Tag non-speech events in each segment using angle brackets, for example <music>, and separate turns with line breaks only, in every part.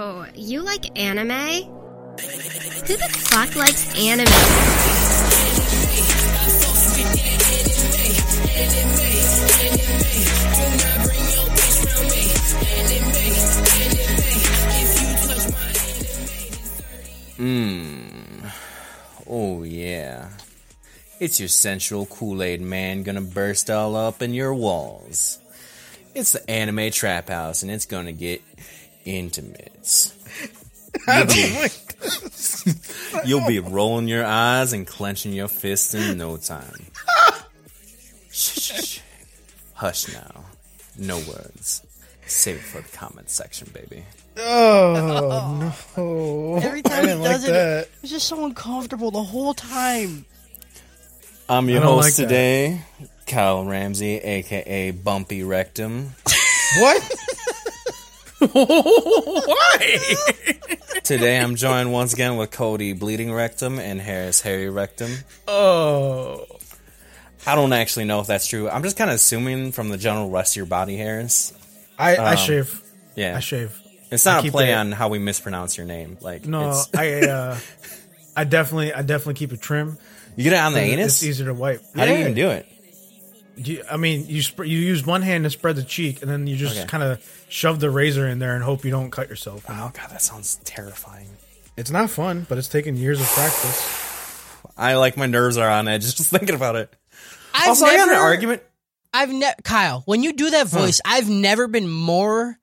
Oh, you like anime? Who the fuck likes anime?
Mmm. Oh, yeah. It's your sensual Kool Aid man gonna burst all up in your walls. It's the anime trap house, and it's gonna get intimate. <laughs> Oh you'll be, <laughs> you'll be rolling your eyes and clenching your fists in no time. <laughs> Shh, shh, shh. Hush now. No words. Save it for the comment section, baby.
Oh, no.
Every time he
didn't like
does it,
that.
it's just so uncomfortable the whole time.
I'm your host
like that.
today, Kyle Ramsey, aka Bumpy Rectum.
What? <laughs> Why?
Today I'm joined once again with Cody Bleeding Rectum and Harris Hairy Rectum.
Oh.
I don't actually know if that's true. I'm just kind of assuming from the general rest of your body hairs.
I, I
Um,
shave.
Yeah.
I shave.
It's not
I
a play
it-
on how we mispronounce your name. Like
No,
it's,
I uh, I definitely I definitely keep it trim.
you get it on the anus?
It's easier to wipe.
How do you even do it?
You, I mean, you sp- you use one hand to spread the cheek, and then you just
Okay.
kind of shove the razor in there and hope you don't cut yourself.
Oh god, that sounds terrifying.
It's not fun, but it's taken years of practice.
I like my nerves are on edge <laughs> just thinking about it.
I've
also,
never,
I got an argument.
I've never, Kyle, when you do that voice, I've never been more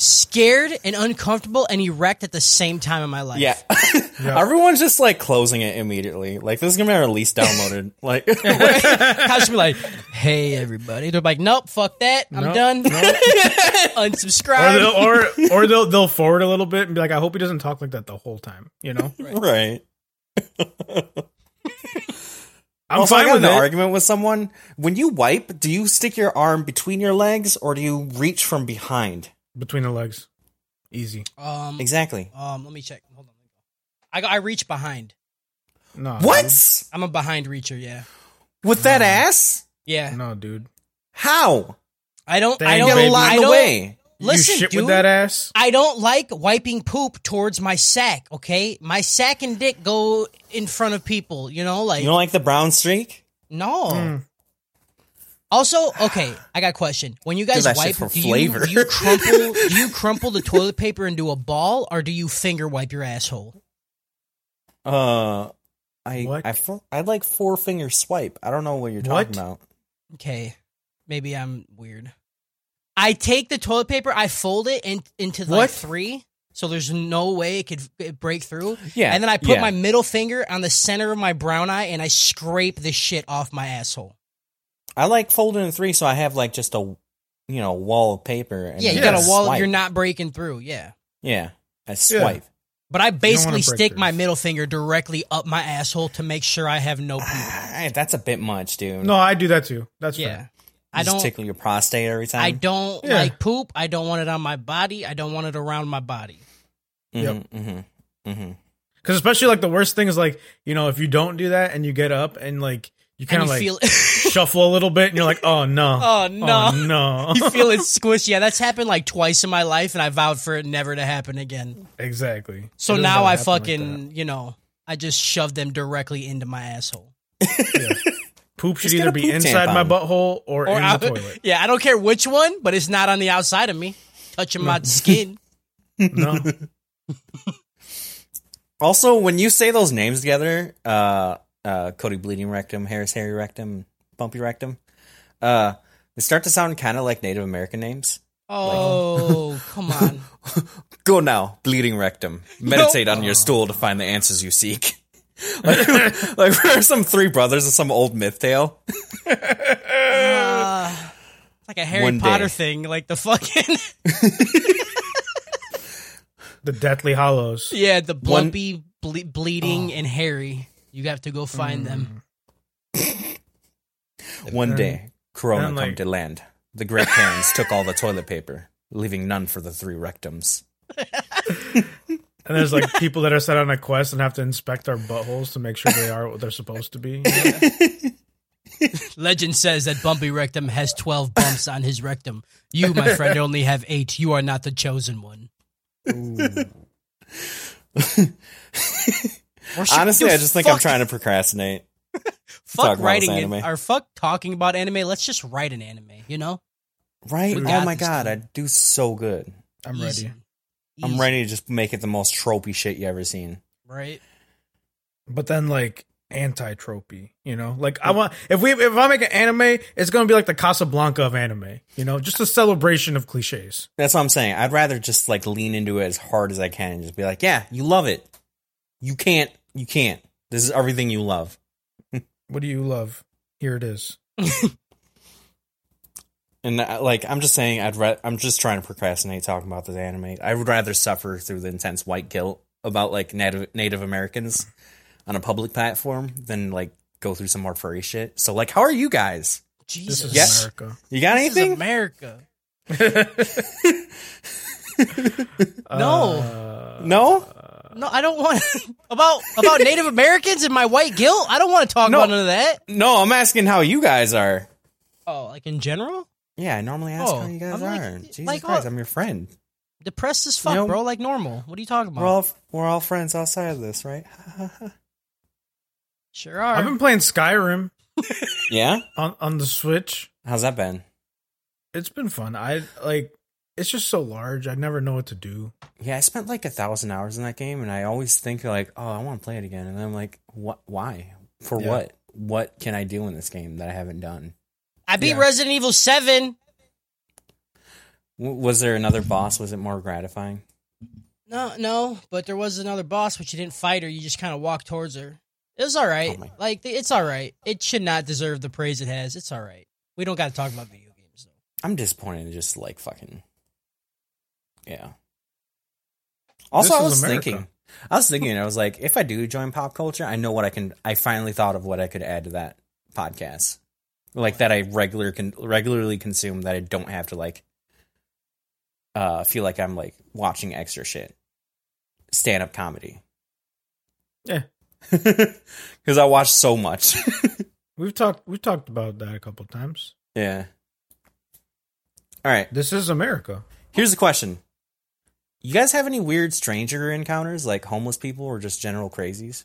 scared and uncomfortable and erect at the same time in my life. <laughs>
Yeah. Everyone's just like closing it immediately. Like this is gonna be our least downloaded. <laughs> like <laughs>
Kyle's be like, "Hey, everybody," they're like, "Nope, fuck that, I'm
Nope,
done."
nope. Or
Unsubscribe.
they'll, or or they'll they'll forward a little bit and be like, I hope he doesn't talk like that the whole time. You know,
right.
I'm
also, I
fine
got
with
an
it.
argument with someone. When you wipe, do you stick your arm between your legs or do you reach from behind?
Between the legs. Easy.
um,
Exactly.
um, let me check. Hold on. I got, I reach behind.
No.
What?
I'm a behind reacher. Yeah,
With that ass?
yeah.
No, dude.
How?
I don't. I don't.
Get a
baby.
lot
I
in the
don't-
way.
Listen,
you shit
dude.
with that ass.
I don't like wiping poop towards my sack. Okay, my sack and dick go in front of people. You know, like
You don't like the brown streak?
no.
Mm.
Also, okay, I got a question. When you guys wipe,
for
do
flavor.
you, do you crumple <laughs> do you crumple the toilet paper into a ball, or do you finger wipe your asshole?
Uh, I
What?
I fo- I like four finger swipe. I don't know what you're
What?
talking about.
Okay, maybe I'm weird. I take the toilet paper, I fold it in, into like
What?
three, so there's no way it could it break through.
Yeah,
and then I put
yeah.
my middle finger on the center of my brown eye, and I scrape the shit off my asshole.
I like folding in three, so I have like just a you know wall of paper. And
Yeah, you got a wall.
swipe.
You're not breaking through. Yeah.
Yeah, I swipe.
But I basically stick
through.
my middle finger directly up my asshole to make sure I have no poop.
Ah, that's a bit much, dude.
No, I do that too. That's
Yeah.
fair.
I
Just
don't
tickle your prostate every time.
I don't
Yeah.
like poop. I don't want it on my body. I don't want it around my body.
Mm-hmm, mm-hmm, mm-hmm.
Because especially like the worst thing is like you know if you don't do that and you get up and like you kind
And
of like
feel <laughs> <laughs>
shuffle a little bit and you're like oh no
Oh no.
oh, no <laughs>
you feel it squish. Yeah, that's happened like twice in my life and I vowed for it never to happen again.
exactly.
So
It
now I
happen like
fucking, you know, I just shove them directly into my asshole.
that. poop should
Just
either
a
be
poop
inside my butthole or,
Or
in
out,
the toilet.
Yeah, I don't care which one, but it's not on the outside of me. Touching my skin.
No,
Also, when you say those names together, uh, uh, Cody Bleeding Rectum, Harris Hairy Rectum, Bumpy Rectum, uh, they start to sound kind of like Native American names.
Oh, <laughs> come on.
Go now, Bleeding Rectum. Meditate on your stool to find the answers you seek. <laughs> like, like we're some three brothers of some old myth tale.
Uh, it's like a Harry
One
Potter
day.
thing, like the fucking <laughs>
the Deathly Hollows.
yeah, the blumpy, ble- bleeding, and hairy. You have to go find them. Hmm. <laughs>
One day, Corona
then,
come to land. The great parents took all the toilet paper, leaving none for the three rectums. <laughs>
And there's like people that are set on a quest and have to inspect our buttholes to make sure they are what they're supposed to be. <laughs>
Legend says that Bumpy Rectum has 12 bumps on his rectum. You, my friend, only have eight. You are not the chosen one. Or should-
Honestly,
dude,
I just think I'm trying to procrastinate. <laughs>
fuck writing
this
it
anime.
or fuck talking about anime. Let's just write an anime. You know,
Right? Oh my god,
thing.
I'd do so good.
I'm
Easy.
ready.
I'm
Easy,
ready to just make it the most tropey shit you ever seen.
Right.
But then like anti-tropey, you know? Like I want if we if I make an anime, it's gonna be like the Casablanca of anime, you know, just a celebration of cliches.
That's what I'm saying. I'd rather just like lean into it as hard as I can and just be like, yeah, you love it. You can't. You can't. This is everything you love. <laughs>
What do you love? Here it is. <laughs>
And uh, like, I'm just saying, I'd. Re- I'm just trying to procrastinate talking about this anime. I would rather suffer through the intense white guilt about like Native Native Americans on a public platform than like go through some more furry shit. So like, how are you guys?
This
Jesus.
is
Yes.
America.
You got
This is
anything?
America.
Uh, <laughs>
No.
No.
No, I don't want <laughs> about about Native Americans and my white guilt. I don't want to talk
No.
about none of that.
No, I'm asking how you guys are.
Oh, like in general,
Yeah, I normally ask
Oh,
how you guys
I'm like-
are. Jesus
like
Christ,
what?
I'm your friend.
depressed as fuck,
You know-
bro. Like normal. What are you talking about?
We're all we're all friends outside of this, right? <laughs>
sure are.
I've been playing Skyrim <laughs>
yeah.
on on the Switch.
How's that been?
It's been fun. I like it's just so large. I never know what to do.
Yeah, I spent like a thousand hours in that game, and I always think like, oh, I want to play it again, and then I'm like, what? Why? For
Yeah.
what? What can I do in this game that I haven't done?
I beat
Yeah.
Resident Evil Seven.
W- was there another boss? Was it more gratifying?
No, no, but there was another boss, which you didn't fight her. You just kind of walked towards her. It was all right.
Oh
like it's all right. It should not deserve the praise it has. It's all right. We don't got to talk about video games though.
I'm disappointed. in Just like fucking, yeah. Also, I was
America.
thinking, I was thinking, I was like, if I do join pop culture, I know what I can. I finally thought of what I could add to that podcast, like that I regular con, regularly consume that I don't have to like, uh, feel like I'm like watching extra shit, stand up comedy.
Yeah. <laughs>
because I watch so much. <laughs>
We've talked we've talked about that a couple times.
yeah. All right.
This is America.
Here's the question. You guys have any weird stranger encounters, like homeless people or just general crazies?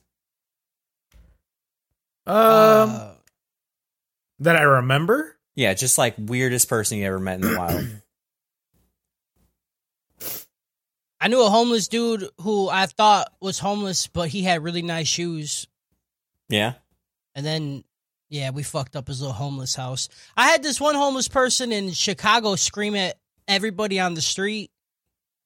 Um
Uh,
that I remember?
Yeah, just like weirdest person you ever met in the wild. <clears throat>
I knew a homeless dude who I thought was homeless, but he had really nice shoes.
Yeah.
And then, yeah, we fucked up his little homeless house. I had this one homeless person in Chicago scream at everybody on the street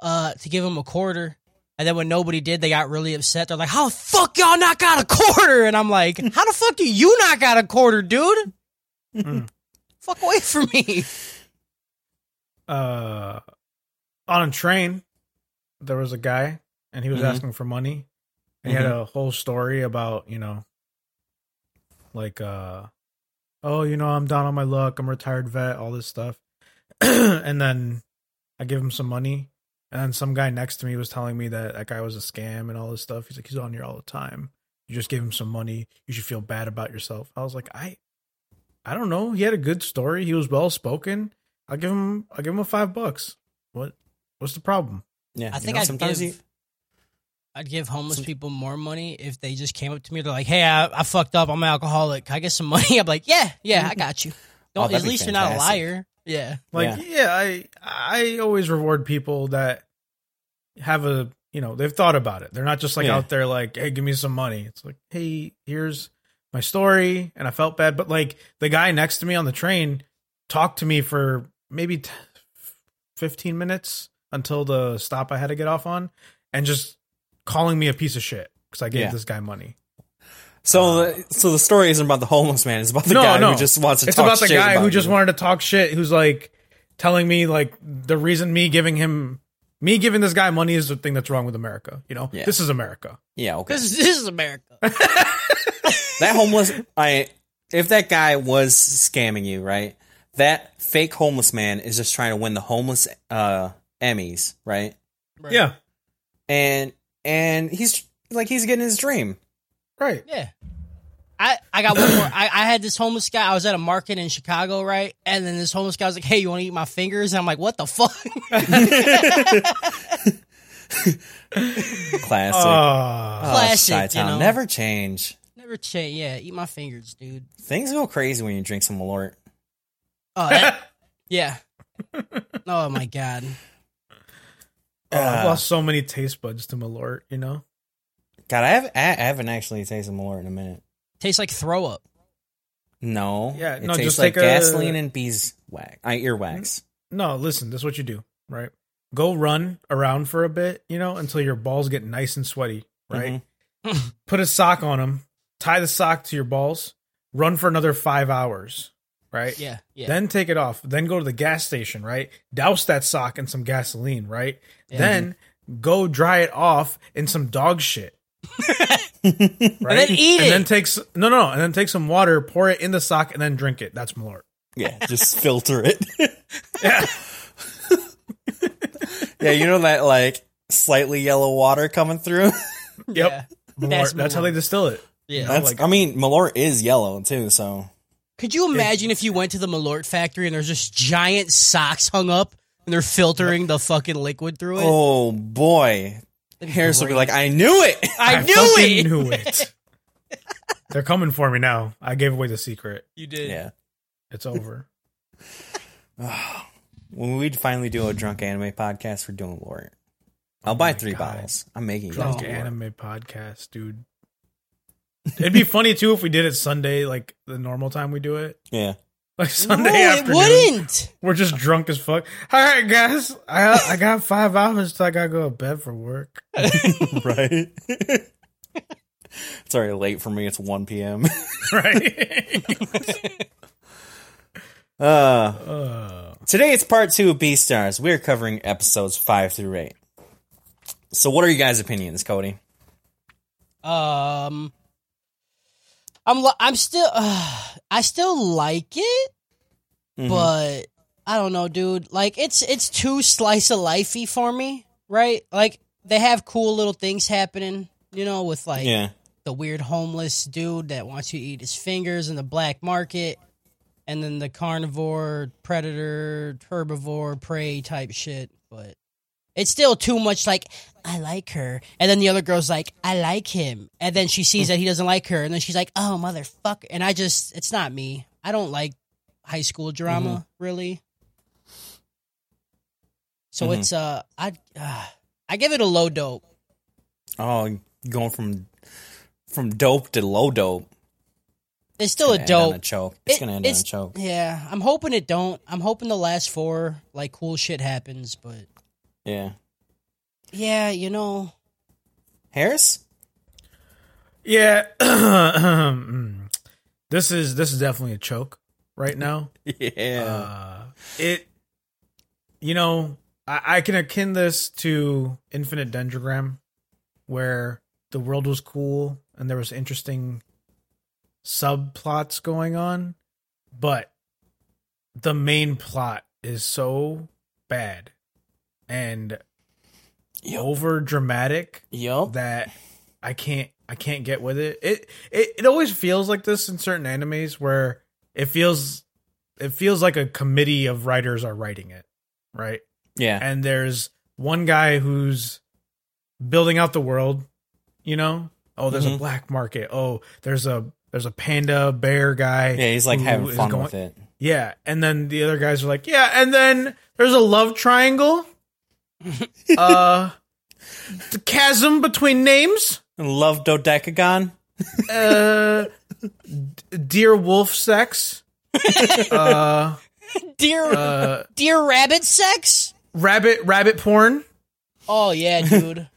uh, to give him a quarter. And then when nobody did, they got really upset. They're like, "How the fuck y'all not got a quarter?" And I'm like, <laughs> "How the fuck do you not got a quarter, dude?
Mm. <laughs>
fuck away from me." <laughs>
Uh on a train there was a guy and he was
Mhm.
asking for money. And he had a whole story about, you know, like uh oh, you know, I'm down on my luck, I'm a retired vet, all this stuff. <clears throat> and then I give him some money. And then some guy next to me was telling me that that guy was a scam and all this stuff. He's like, he's on here all the time. You just gave him some money. You should feel bad about yourself. I was like, I, I don't know. He had a good story. He was well spoken. I'll give him. I'll give him a five bucks. What? What's the problem?
Yeah.
I
you
think
know,
I'd
sometimes
give,
you-
I'd give homeless
Some-
people more money if they just came up to me. They're like, "Hey, I, I fucked up. I'm an alcoholic. Can I get some money?" <laughs> I'm like, "Yeah, yeah, I mm-hmm. got you."
Oh,
Don't,
that'd
at
be
least you're not a liar. Yeah.
Like, yeah. I I always reward people that have a you know they've thought about it. They're not just like
Yeah.
out there like, hey, give me some money. It's like, hey, here's my story, and I felt bad, but like the guy next to me on the train talked to me for maybe t- fifteen minutes until the stop I had to get off on, and just calling me a piece of shit because I gave
Yeah.
this guy money.
So, the, so the story isn't about the homeless man. It's about the
No,
guy
no.
who just wants to talk.
it's
talk
about the
shit
guy who
about
just
you.
wanted to talk shit who's like telling me like the reason me giving him me giving this guy money is the thing that's wrong with america you know
Yeah.
this is america
Yeah. Okay.
This, this is America. <laughs>
that homeless I if that guy was scamming you, right? That fake homeless man is just trying to win the homeless uh Emmys, right?
Right.
yeah
And and he's like he's getting his dream.
Right
Yeah. I, I got one more. I, I had this homeless guy. I was at a market in Chicago, right? And then this homeless guy was like, "Hey, you want to eat my fingers?" And I'm like, "What the fuck?" <laughs>
Classic.
Ah.
Oh,
Classic,
Chi-Town.
you know?
Never change.
Never change. Yeah, eat my fingers, dude.
Things go crazy when you drink some Malort.
Oh, that, <laughs> yeah. Oh my god.
Oh, I've
Uh,
lost so many taste buds to Malort, you know?
God, I, have, I haven't actually tasted Malort in a minute.
Tastes like throw up.
No.
Yeah,
it
no,
tastes
just
like
take a-
gasoline and beeswax. I earwax.
No, listen, this is what you do, right? Go run around for a bit, you know, until your balls get nice and sweaty, right?
Mhm. <laughs>
Put a sock on them, tie the sock to your balls, run for another five hours, right?
Yeah, yeah.
Then take it off. Then go to the gas station, right? Douse that sock in some gasoline, right? Then go dry it off in some dog shit. <laughs> right?
then eat
and
it.
then take s- no, no, and then take some water, pour it in the sock, and then drink it. That's Malort.
Yeah, just filter it. <laughs>
Yeah, <laughs>
yeah, you know that like slightly yellow water coming through?
yep.
Yeah.
Malort.
That's
That's, how they distill it.
Yeah.
That's,
like-
I mean, Malort is yellow too, so
Could you imagine if you went to the Malort factory and there's just giant socks hung up and they're filtering the fucking liquid through it?
oh boy, Harris will be like, "I knew it." <laughs>
I, knew
fucking
it.
Knew it. <laughs> They're coming for me now. I gave away the secret.
You did.
yeah,
It's over. <laughs> <sighs>
when we finally do a drunk anime podcast, we're doing Malort. I'll oh
buy
three
God.
bottles. I'm making
Drunk
you guys
anime podcast, dude. It'd be funny too if we did it Sunday, like the normal time we do it,
Yeah,
like Sunday
no, it
afternoon.
wouldn't.
We're just drunk as fuck. All right, guys, I I got five hours till I gotta go to bed for work. <laughs>
right. it's already late for me. It's one p.m. <laughs>
Right? <laughs>
uh,
uh,
Today it's part two of Beastars. We're covering episodes five through eight. So, what are you guys' opinions, Cody?
Um, I'm I'm still uh, <sighs> I still like it,
Mhm.
but I don't know, dude. Like it's it's too slice of lifey for me, right? Like they have cool little things happening, you know, with like
yeah,
the weird homeless dude that wants you to eat his fingers in the black market, and then the carnivore, predator, herbivore, prey type shit. But it's still too much like, I like her. And then the other girl's like, I like him. And then she sees that he doesn't like her. And then she's like, oh, motherfucker. And I just, it's not me. I don't like high school drama, really. So
Mhm.
it's, uh, I, uh, I give it a low dope.
Oh, going from from dope to low dope.
It's still a
end on
dope.
a choke. It's
It-
gonna end on a
it's-
choke.
Yeah, I'm hoping it don't. I'm hoping the last four like cool shit happens, but
Yeah,
yeah, you know,
Harris.
yeah. <clears throat> this is this is definitely a choke right now. <laughs>
Yeah,
Uh, it, you know, I, I can akin this to Infinite Dendrogram, where the world was cool and there was interesting subplots going on, but the main plot is so bad and
Yep.
over dramatic
yup.
that I can't I can't get with it. It it it always feels like this in certain animes where it feels it feels like a committee of writers are writing it, right?
Yeah,
And there's one guy who's building out the world, you know? Oh, there's a
Mhm.
black market. Oh, there's a there's a panda bear guy.
yeah. He's like having fun
going-
with it.
Yeah, and then the other guys are like, "Yeah," and then there's a love triangle. <laughs> uh the chasm between names.
And Love dodecagon.
uh d- deer wolf sex <laughs> uh
deer
uh
deer rabbit sex.
rabbit rabbit porn
Oh yeah, dude.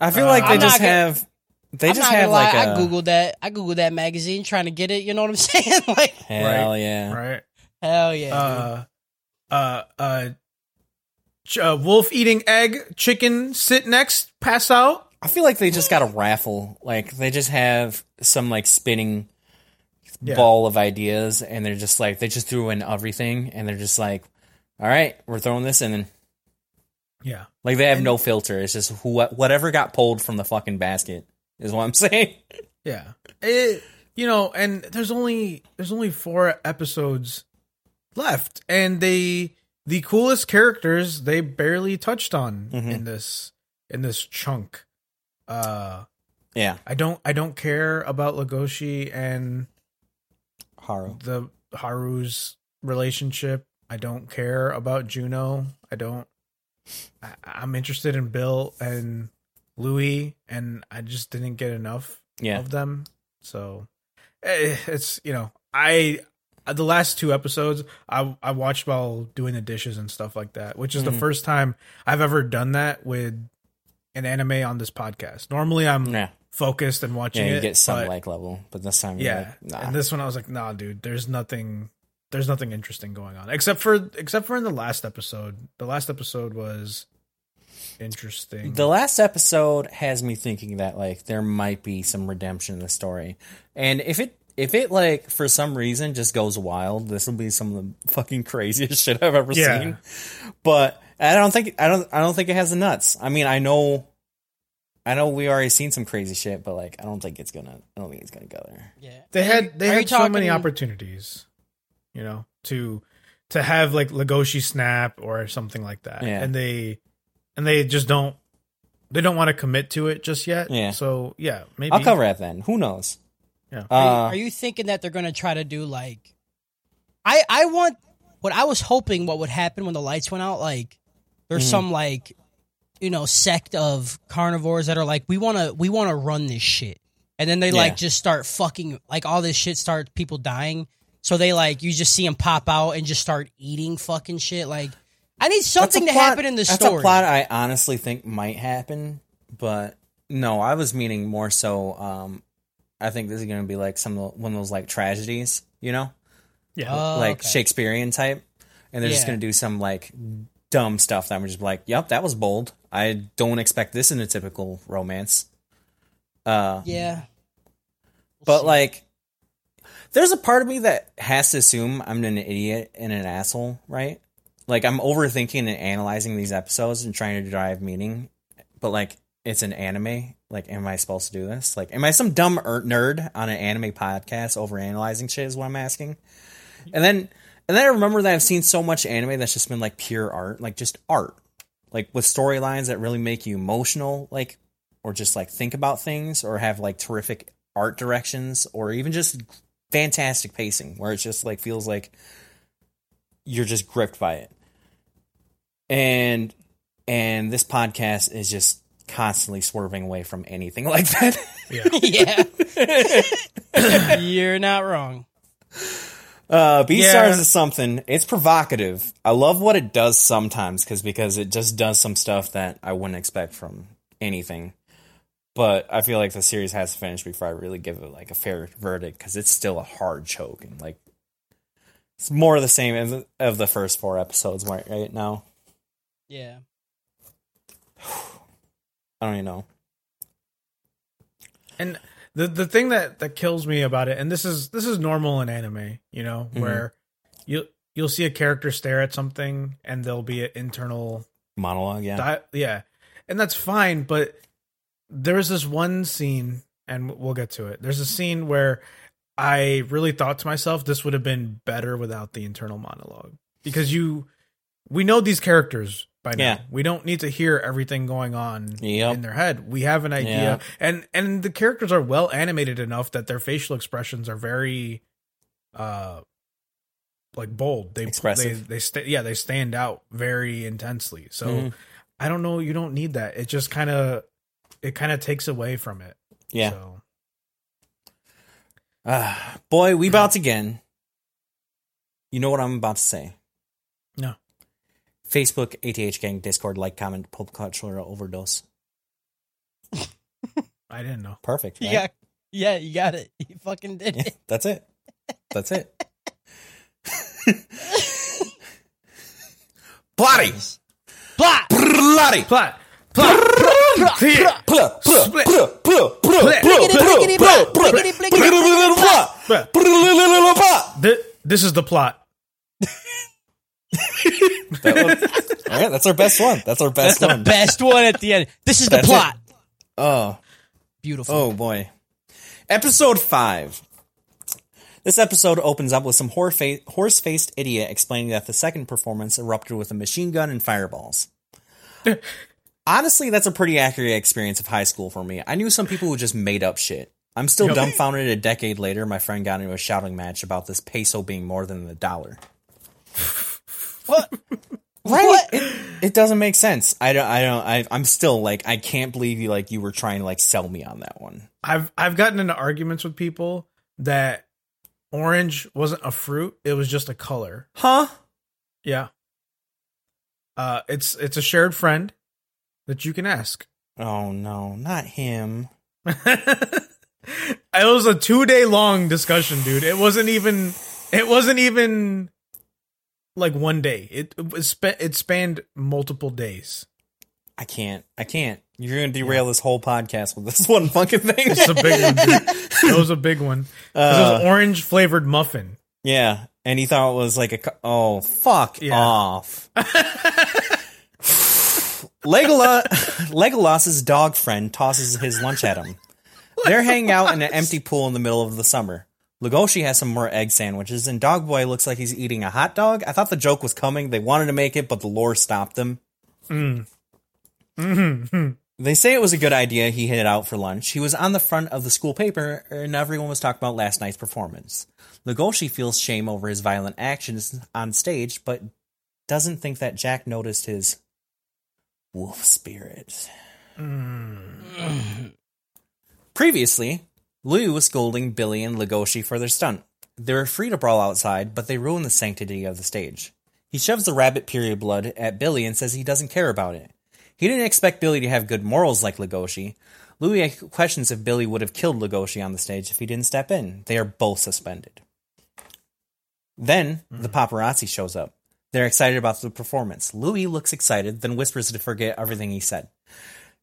I feel
Uh,
like they
I'm
just
gonna-
have. They
I'm
just
not
have like a
I googled that. I googled that magazine trying to get it. You know what I'm <laughs> saying? like
hell yeah.
right
hell yeah. dude.
uh uh uh wolf eating egg chicken sit next pass out
I feel like they just got a raffle. Like they just have some like spinning
Yeah.
ball of ideas, and they're just like they just threw in everything, and they're just like, "All right, we're throwing this in." And
yeah
like they have no filter. It's just who whatever got pulled from the fucking basket is what I'm <laughs> saying.
yeah it you know and there's only there's only four episodes left and they the coolest characters they barely touched on
Mhm.
in this in this chunk. Uh,
Yeah,
I don't I don't care about Legoshi and
Haru.
the Haru's relationship. I don't care about Juno. I don't. I, I'm interested in Bill and Louis, and I just didn't get enough
Yeah,
of them. So eh, it's you know I the last two episodes I I watched while doing the dishes and stuff like that, which is the
Mhm.
first time I've ever done that with an anime on this podcast. Normally I'm
yeah,
focused and watching
yeah. You
it,
get some
but-
like level, but this time,
yeah.
like, nah.
And this one I was like, nah, dude, there's nothing there's nothing interesting going on. Except for except for in the last episode. The last episode was interesting.
The last episode has me thinking that like there might be some redemption in the story, and if it if it like for some reason just goes wild, this will be some of the fucking craziest <laughs> shit I've ever
Yeah.
seen. But I don't think I don't I don't think it has the nuts. I mean, I know. I know we already seen some crazy shit, but like I don't think it's gonna. I don't think it's gonna go there.
Yeah.
they had they
Are
had so many opportunities, you know, to to have like Legoshi snap or something like that.
Yeah.
And they and they just don't they don't want to commit to it just yet.
Yeah.
So yeah, maybe
I'll cover it then. Who knows?
Yeah.
Uh,
Are, you, are you thinking that they're gonna try to do like? I I want what I was hoping what would happen when the lights went out. Like, there's
Mhm.
some like, you know, sect of carnivores that are like, we want to we want to run this shit, and then they
Yeah.
like just start fucking like all this shit start people dying. So they like you just see them pop out and just start eating fucking shit. Like, I need something to
plot-
happen in the
that's
story.
a plot I honestly think might happen, but no, I was meaning more so. Um, I think this is going to be like some one of those like tragedies, you know,
yeah.
Oh,
like
okay.
Shakespearean type, and they're just going to do some like dumb stuff that I'm just like, yep, that was bold. I don't expect this in a typical romance. Uh,
Yeah. We'll
but
see.
like, there's a part of me that has to assume I'm an idiot and an asshole, right? Like I'm overthinking and analyzing these episodes and trying to derive meaning, but like it's an anime. Like, am I supposed to do this? Like, am I some dumb er- nerd on an anime podcast over analyzing shit? Is what I'm asking. And then, and then I remember that I've seen so much anime that's just been like pure art, like just art, like with storylines that really make you emotional, like, or just like think about things, or have like terrific art directions, or even just fantastic pacing, where it just like feels like you're just gripped by it. And and this podcast is just constantly swerving away from anything <laughs> like that.
yeah, <laughs> <laughs> you're not wrong.
Uh, Beastars
Yeah.
is something. It's provocative. I love what it does sometimes because because it just does some stuff that I wouldn't expect from anything. But I feel like the series has to finish before I really give it like a fair verdict because it's still a hard choke and like it's more of the same as of the first four episodes right, right now.
Yeah. <sighs> <sighs> <sighs>
I don't even know.
And the the thing that that kills me about it, and this is this is normal in anime, you know,
Mhm.
where you you'll see a character stare at something, and there'll be an internal,
Monologue, yeah.
di- yeah, and that's fine. But there's this one scene, and we'll get to it. There's a scene where I really thought to myself, this would have been better without the internal monologue because you, we know these characters by now.
Yeah.
We don't need to hear everything going on
Yep.
in their head. We have an idea,
Yeah.
and and the characters are well animated enough that their facial expressions are very, uh, like bold. They
Expressive.
They they sta- yeah they stand out very intensely. So
Mhm.
I don't know. You don't need that. It just kind of it kind of takes away from it.
Yeah.
So.
Ah, boy, we bounce again. You know what I'm about to say.
No.
Facebook, ATH Gang, Discord, like, comment, pop culture overdose.
I didn't know.
Perfect. Right?
Yeah. Yeah, you got it. You fucking did
Yeah,
it.
that's it. That's it. Bloody!
Plot.
Bloody!
Plot. Plot. Th- This is the plot.
All right, that's our best one. That's our best
That's
best
the
one.
best one at the end. This is the
That's
plot.
Oh,
Beautiful.
oh boy. Episode five. This episode opens up with some horse faced idiot explaining that the second performance erupted with a machine gun and fireballs. <laughs> honestly, that's a pretty accurate experience of high school for me. I knew some people who just made up shit. I'm still dumbfounded a decade later. My friend got into a shouting match about this peso being more than the dollar.
What? <laughs>
Right? It, it doesn't make sense. I don't. I don't. I, I'm still like, I can't believe you like you were trying to like sell me on that one.
I've I've gotten into arguments with people that orange wasn't a fruit; it was just a color.
Huh?
Yeah. Uh, it's it's a shared friend that you can ask.
Oh no, not him. <laughs>
it was a two day long discussion, dude. It wasn't even. It wasn't even like one day. It it, was spa- it spanned multiple days.
I can't. I can't. You're gonna derail this whole podcast with this <laughs> one fucking thing.
It's a big one. Dude. It was a big one. 'Cause it was uh, orange flavored muffin.
Yeah, and he thought it was like a. co- Oh, fuck
Yeah.
off. Legolas, Legolas's dog friend tosses his lunch at him. <laughs> They're hanging out in an empty pool in the middle of the summer. Legoshi has some more egg sandwiches, and Dog Boy looks like he's eating a hot dog. I thought the joke was coming. They wanted to make it, but the lore stopped them. Mm. Mm-hmm. They say it was a good idea he it out for lunch. He was on the front of the school paper, and everyone was talking about last night's performance. Legoshi feels shame over his violent actions on stage, but doesn't think that Jack noticed his wolf spirit. Mm. Previously, Louis was scolding Billy and Legoshi for their stunt. They were free to brawl outside, but they ruined the sanctity of the stage. He shoves the rabbit period blood at Billy and says he doesn't care about it. He didn't expect Billy to have good morals like Legoshi. Louis questions if Billy would have killed Legoshi on the stage if he didn't step in. They are both suspended. Then the mm-hmm. paparazzi shows up. They're excited about the performance. Louis looks excited, then whispers to forget everything he said.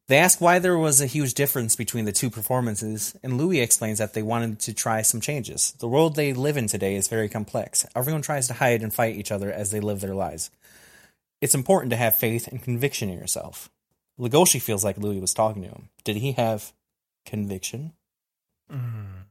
They ask why there was a huge difference between the two performances, and Louis explains that they wanted to try some changes. The world they live in today is very complex. Everyone tries to hide and fight each other as they live their lives. It's important to have faith and conviction in yourself. Legoshi feels like Louis was talking to him. Did he have conviction? Hmm.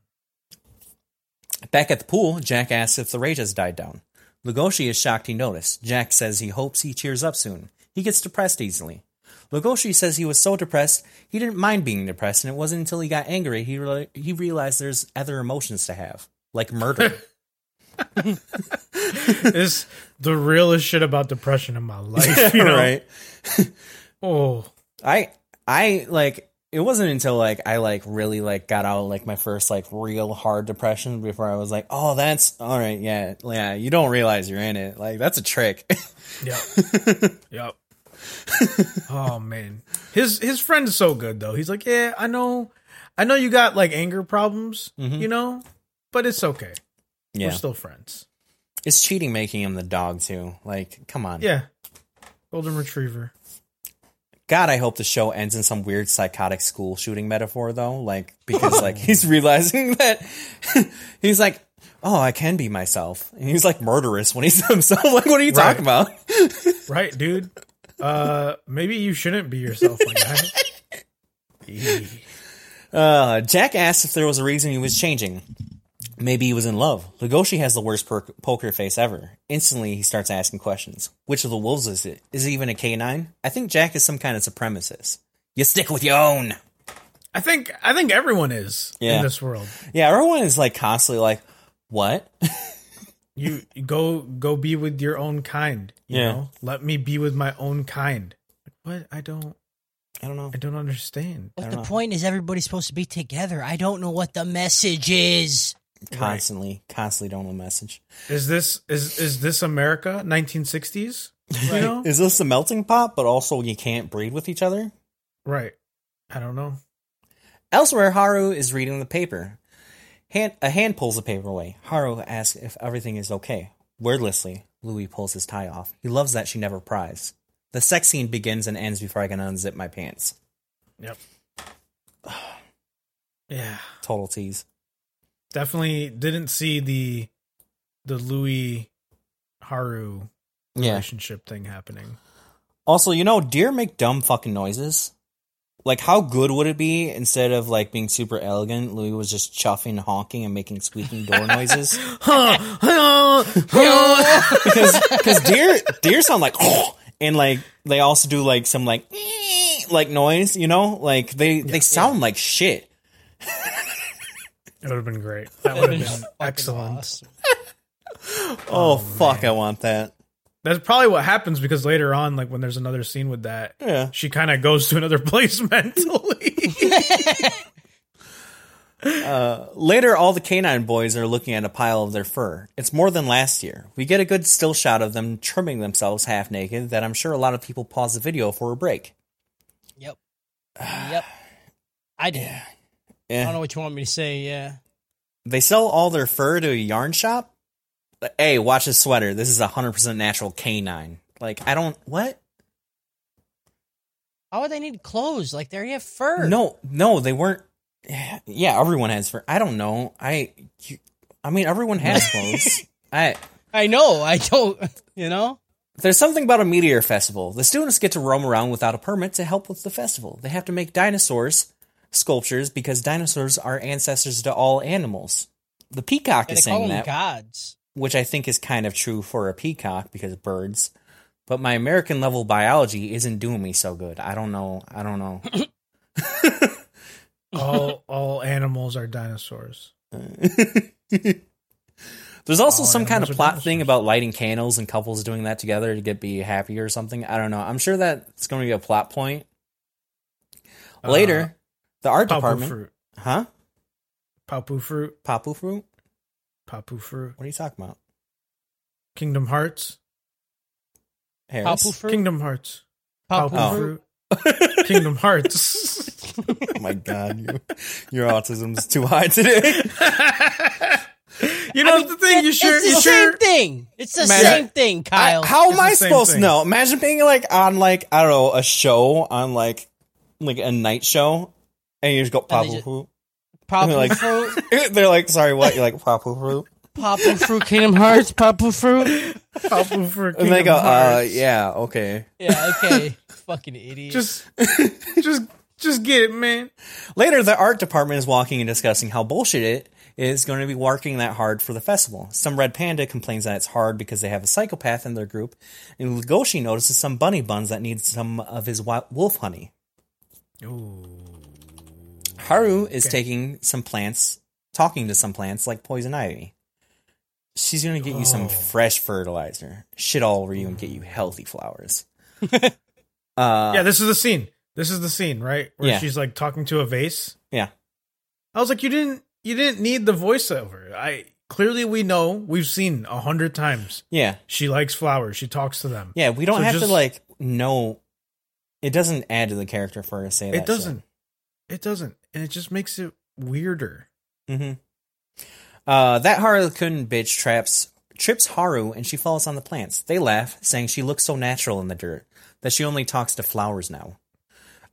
Back at the pool, Jack asks if the rage has died down. Legoshi is shocked he noticed. Jack says he hopes he cheers up soon. He gets depressed easily. Legoshi says he was so depressed he didn't mind being depressed, and it wasn't until he got angry he re- he realized there's other emotions to have, like murder. <laughs> <laughs>
It's the realest shit about depression in my life. You know?
right? <laughs>
Oh,
I I like it wasn't until like I like really like got out like my first like real hard depression before I was like, oh, that's all right, yeah, yeah. You don't realize you're in it. Like that's a trick.
yep, yep. <laughs> oh man, his his friend is so good though. He's like, yeah, I know, I know you got like anger problems, mm-hmm. you know, but it's okay.
yeah,
We're still friends.
it's cheating making him the dog too. Like, come on.
Yeah, golden retriever.
God, I hope the show ends in some weird psychotic school shooting metaphor though. Like <laughs> because like he's realizing that <laughs> he's like, oh, I can be myself, and he's like murderous when he's himself. Like, what are you talking about?
Right, dude. Uh, maybe you shouldn't be yourself like <laughs> that.
Uh, Jack asks if there was a reason he was changing. Maybe he was in love. Legoshi has the worst per- poker face ever. Instantly, he starts asking questions. Which of the wolves is it? Is it even a canine? I think Jack is some kind of supremacist. You stick with your own.
I think I think everyone is
Yeah.
in this world.
Yeah, everyone is like constantly like, what? <laughs>
You, you go go be with your own kind. You
Yeah.
know, let me be with my own kind. What? I don't.
I don't know.
I don't understand.
But
don't
the
know.
point is, everybody's supposed to be together. I don't know what the message is.
Constantly, constantly don't know the message.
Is this is is this America 1960s? You know?
Is this a melting pot, but also you can't breed with each other?
right. I don't know.
Elsewhere, Haru is reading the paper. Hand, a hand pulls the paper away. Haru asks if everything is okay. Wordlessly, Louis pulls his tie off. He loves that she never pries. The sex scene begins and ends before I can unzip my pants.
Yep. <sighs> Yeah.
Total tease.
Definitely didn't see the the Louis Haru
Yeah.
relationship thing happening.
Also, you know, deer make dumb fucking noises. Like, how good would it be instead of like being super elegant? Louis was just chuffing, honking, and making squeaking door <laughs> noises. because because deer deer sound like oh, <gasps> and like they also do like some like <sniffs> like noise, you know, like they they sound like shit.
It would have been great. That
That'd
have
been
been <laughs> excellent.
awesome.
Oh, oh fuck, I want that.
That's probably what happens because later on, like when there's another scene with that,
Yeah.
she kind of goes to another <laughs> place mentally. <laughs>
Uh, later, all the canine boys are looking at a pile of their fur. It's more than last year. We get a good still shot of them trimming themselves half naked that I'm sure a lot of people pause the video for a break.
Yep. Yep. <sighs> I did. I don't know what you want me to say. Yeah.
They sell all their fur to a yarn shop. Hey, watch this sweater. This is a 100% natural canine. Like, I don't. What?
Why would they need clothes? Like they already have fur.
No, no, they weren't. Yeah, everyone has fur. I don't know. I. You, I mean, everyone has <laughs> clothes. I.
I know. I don't. <laughs> You know.
There's something about a meteor festival. The students get to roam around without a permit to help with the festival. They have to make dinosaurs sculptures because dinosaurs are ancestors to all animals. The peacock
And
is saying that,
gods.
Which I think is kind of true for a peacock because birds. But my American level biology isn't doing me so good. I don't know. I don't know. <coughs>
all <laughs> all animals are dinosaurs. <laughs>
There's also
All
some kind of
animals are
plot thing about lighting candles and couples doing that together to get be happy or something. I don't know. I'm sure that's going to be a plot point. Later, uh, the art
Papu
department,
fruit.
huh?
Papu fruit.
Papu fruit?
Papu fruit.
What are you talking about?
Kingdom Hearts.
Harris?
Papu fruit.
Kingdom Hearts.
Papu
Papu
fruit.
fruit. Oh. <laughs> Kingdom Hearts.
oh my god, you, your autism is too high today. <laughs>
You know the thing. You
It's
sure?
the
You
same thing. It's the
Man,
same thing, Kyle.
I- how am I
the same
supposed to know? Imagine being like on like I don't know a show on like like a night show, and you just go
And
Papu
just-
fruit.
Papu
like-
fruit. <laughs>
They're like, sorry, what? You're like Papu fruit.
Papu fruit. Kingdom Hearts. Papu fruit.
Papu fruit.
And they go,
Kingdom
uh,
Hearts.
yeah, okay.
Yeah. Okay. <laughs> Fucking idiot.
Just, <laughs> just, just get it, man.
Later, the art department is walking and discussing how bullshit it is going to be working that hard for the festival. Some red panda complains that it's hard because they have a psychopath in their group, and Legoshi notices some bunny buns that need some of his wi- wolf honey. Haru is taking some plants, talking to some plants like poison ivy. She's going to get you some fresh fertilizer, shit all over you, and get you healthy flowers. <laughs> uh,
yeah, this is the scene. This is the scene, right? Where
Yeah.
she's like talking to a vase.
yeah.
I was like, you didn't, you didn't need the voiceover. I clearly we know we've seen a hundred times.
Yeah.
She likes flowers. She talks to them.
Yeah, we don't
So
have to like know. It doesn't add to the character for her to say that.
it doesn't. It doesn't, and it just makes it weirder.
hmm Uh, that Harlequin bitch traps trips Haru and she falls on the plants. They laugh, saying she looks so natural in the dirt that she only talks to flowers now.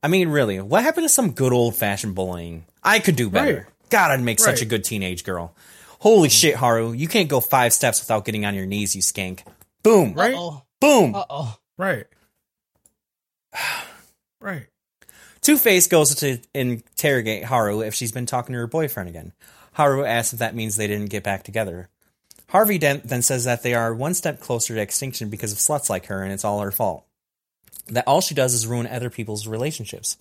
I mean, really, what happened to some good old fashioned bullying? I could do better.
Right.
God, I'd make such a good teenage girl. Holy shit, Haru! You can't go five steps without getting on your knees, you skank. Boom!
Right?
Boom!
Uh oh.
Right. <sighs> right.
Two Face goes to interrogate Haru if she's been talking to her boyfriend again. Haru asks if that means they didn't get back together. Harvey then, then says that they are one step closer to extinction because of sluts like her and it's all her fault. That all she does is ruin other people's relationships.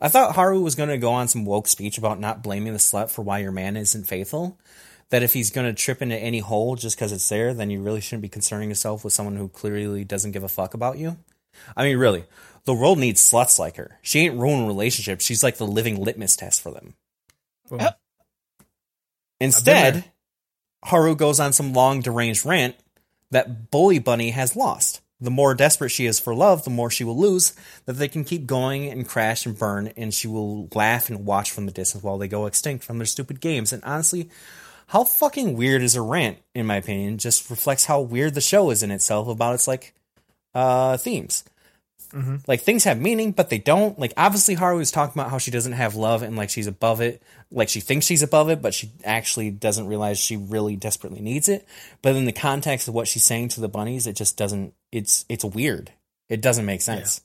I thought Haru was going to go on some woke speech about not blaming the slut for why your man isn't faithful. That if he's going to trip into any hole just because it's there, then you really shouldn't be concerning yourself with someone who clearly doesn't give a fuck about you. I mean, really, the world needs sluts like her. She ain't ruining relationships. She's like the living litmus test for them.
Boom.
Instead. Haru goes on some long, deranged rant that Bully Bunny has lost. The more desperate she is for love, the more she will lose, that they can keep going and crash and burn, and she will laugh and watch from the distance while they go extinct from their stupid games. And honestly, how fucking weird is a rant, in my opinion, just reflects how weird the show is in itself about its, like, uh, themes. Mm-hmm. Like things have meaning, but they don't. Like obviously, Haru is talking about how she doesn't have love and like she's above it. Like she thinks she's above it, but she actually doesn't realize she really desperately needs it. But in the context of what she's saying to the bunnies, it just doesn't. It's it's weird. It doesn't make sense.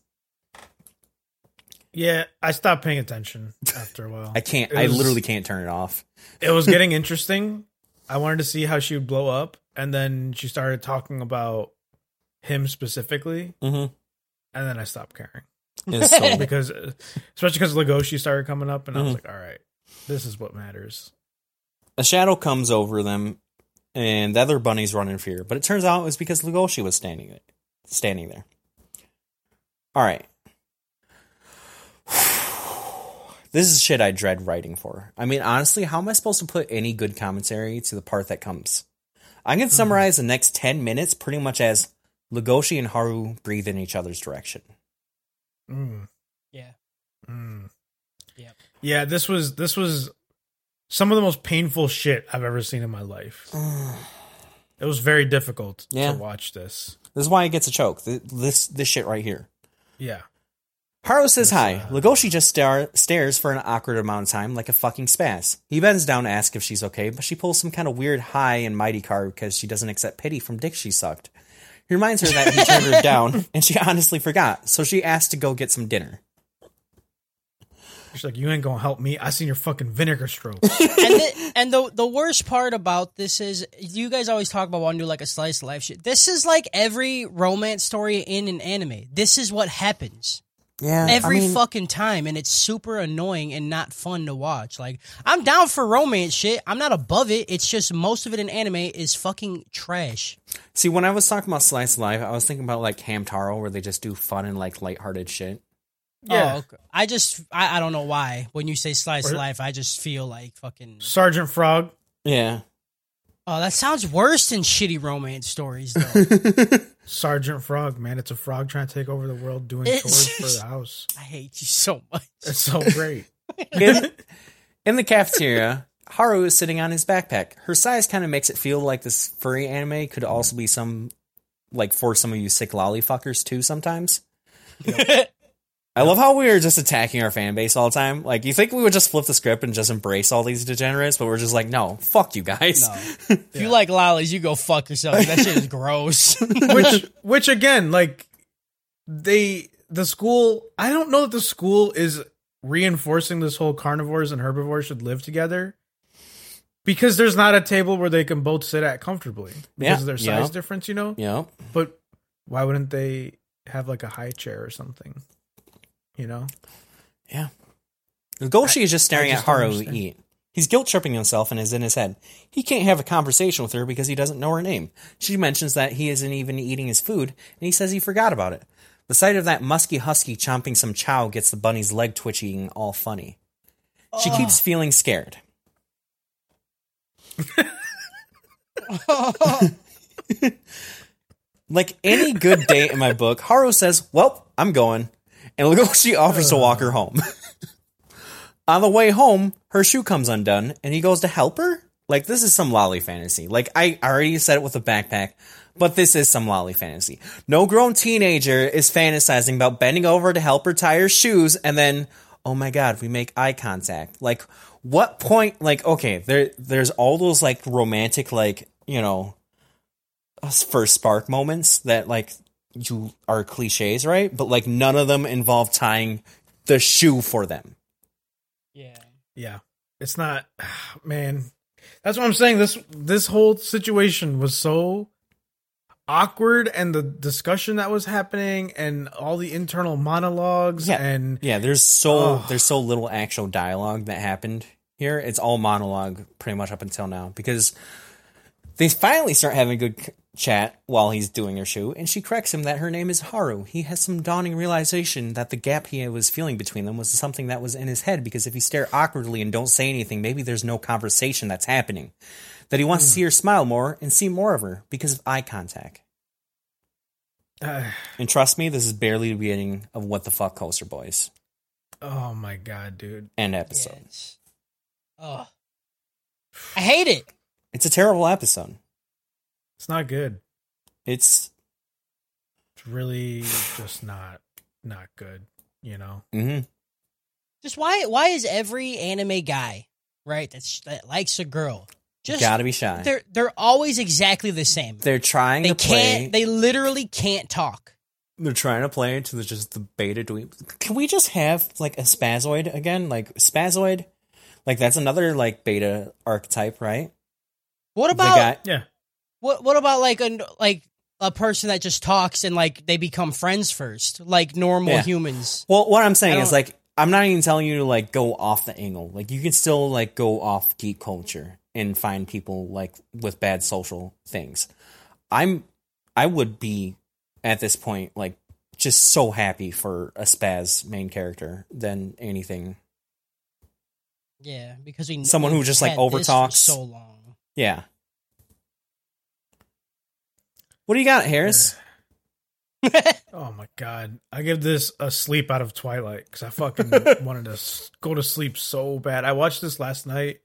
Yeah, I stopped paying attention after a while. <laughs>
I can't. I
was-
literally can't turn it off.
it was getting <laughs> interesting. I wanted to see how she would blow up, and then she started talking about him specifically,
Mm-hmm.
and then I stopped caring
so- <laughs>
because, especially because Legoshi started coming up, and I was
Mhm.
like, all right, this is what matters.
a shadow comes over them, and the other bunnies run in fear. But it turns out it was because Legoshi was standing there. Standing there. All right. <sighs> This is shit I dread writing for. I mean, honestly, how am I supposed to put any good commentary to the part that comes? I can summarize the next 10 minutes pretty much as Legoshi and Haru breathe in each other's direction.
Mm,
Yeah.
mm.
Yep.
Yeah, this was this was some of the most painful shit I've ever seen in my life. <sighs> It was very difficult
Yeah.
to watch this.
This is why it gets a choke. This this shit right here.
Yeah.
Haru says hi.
uh,
Legoshi just star- stares for an awkward amount of time, like a fucking spaz. He bends down to ask if she's okay, but she pulls some kind of weird high and mighty card because she doesn't accept pity from dick she sucked. He reminds her that he turned her down, <laughs> and she honestly forgot, so she asked to go get some dinner.
She's like, you ain't gonna help me. I seen your fucking vinegar stroke. <laughs>
and the, and the the worst part about this is you guys always talk about wanting to do like a slice of life shit. This is like every romance story in an anime. This is what happens
Yeah,
every fucking time, and it's super annoying and not fun to watch. Like I'm down for romance shit. I'm not above it. It's just most of it in anime is fucking trash.
See, when I was talking about slice life, I was thinking about like Hamtaro, where they just do fun and like lighthearted shit.
Oh, yeah.
Oh, okay. I just I, I don't know why when you say slice
Or-
life, I just feel like fucking.
Sergeant Frog.
Yeah,
Oh, that sounds worse than shitty romance stories though. <laughs>
Sergeant Frog, man. It's a frog trying to take over the world doing
It's-
chores for the house.
I hate you so much.
It's so great. <laughs>
in, in the cafeteria, Haru is sitting on his backpack. Her size kind of makes it feel like this furry anime could also be some, like, for some of you sick lolly fuckers too sometimes. <laughs> I love how we are just attacking our fan base all the time. Like, you think we would just flip the script and just embrace all these degenerates, but we're just like, no, fuck you guys.
No. <laughs> If you like lollies, you go fuck yourself. That shit is gross. <laughs>
which which again like they the school i don't know that the school is reinforcing this whole carnivores and herbivores should live together because there's not a table where they can both sit at comfortably because
Yeah,
of their size
yeah.
difference you know
Yeah.
but why wouldn't they have like a high chair or something you know
Yeah. Goshi is just staring
I
at Haru
understand.
eat. He's guilt tripping himself and is in his head. He can't have a conversation with her because he doesn't know her name. She mentions that he isn't even eating his food, and he says he forgot about it. The sight of that musky husky chomping some chow gets the bunny's leg twitching all funny. She keeps feeling scared. <laughs> Like any good date in my book, Haru says, Well, I'm going. And Legoshi offers to walk her home. <laughs> On the way home, her shoe comes undone and he goes to help her? Like, this is some lolly fantasy. Like, I already said it with a backpack, but this is some lolly fantasy. No grown teenager is fantasizing about bending over to help her tie her shoes and then, oh my god, we make eye contact. Like, what point, like, okay, there, there's all those, like, romantic, like, you know, uh, first spark moments that, like, you are cliches, right? But, like, none of them involve tying the shoe for them.
yeah.
yeah it's not <sighs> man that's what i'm saying this this whole situation was so awkward and the discussion that was happening and all the internal monologues
Yeah.
and
Yeah, there's so
Ugh.
there's so little actual dialogue that happened here. It's all monologue pretty much up until now because they finally start having good c- chat while he's doing her shoe, and she corrects him that her name is Haru. He has some dawning realization that the gap he was feeling between them was something that was in his head because if you stare awkwardly and don't say anything, maybe there's no conversation that's happening. That he wants to see her smile more and see more of her because of eye contact.
uh, <sighs>
And trust me, this is barely the beginning of what the fuck Coaster Boys
oh my god dude
end
Yeah,
episode.
it's- oh. I hate it.
It's a terrible episode.
It's not good
It's
it's really just not not good you know
hmm
Just why why is every anime guy, right, that's that likes a girl, just
gotta be shy. They're,
they're they're always exactly the same.
They're trying
They
to
can't they literally can't talk.
They're trying to play into the, just the beta dweeb. Can we just have like a spazoid again? Like spazoid, like that's another like beta archetype, right?
What about
guy.
yeah
what what about like a like a person that just talks and like they become friends first, like normal
Yeah.
humans.
Well, what I'm saying is like I'm not even telling you to like go off the angle. Like you can still like go off geek culture and find people like with bad social things. I'm I would be at this point like just so happy for a spaz main character than anything.
Yeah, because we
Someone who just, like, overtalks.
so long.
Yeah. What do you got, Harris? <laughs>
Oh my god, I give this a sleep out of Twilight because I fucking <laughs> wanted to s- go to sleep so bad. I watched this last night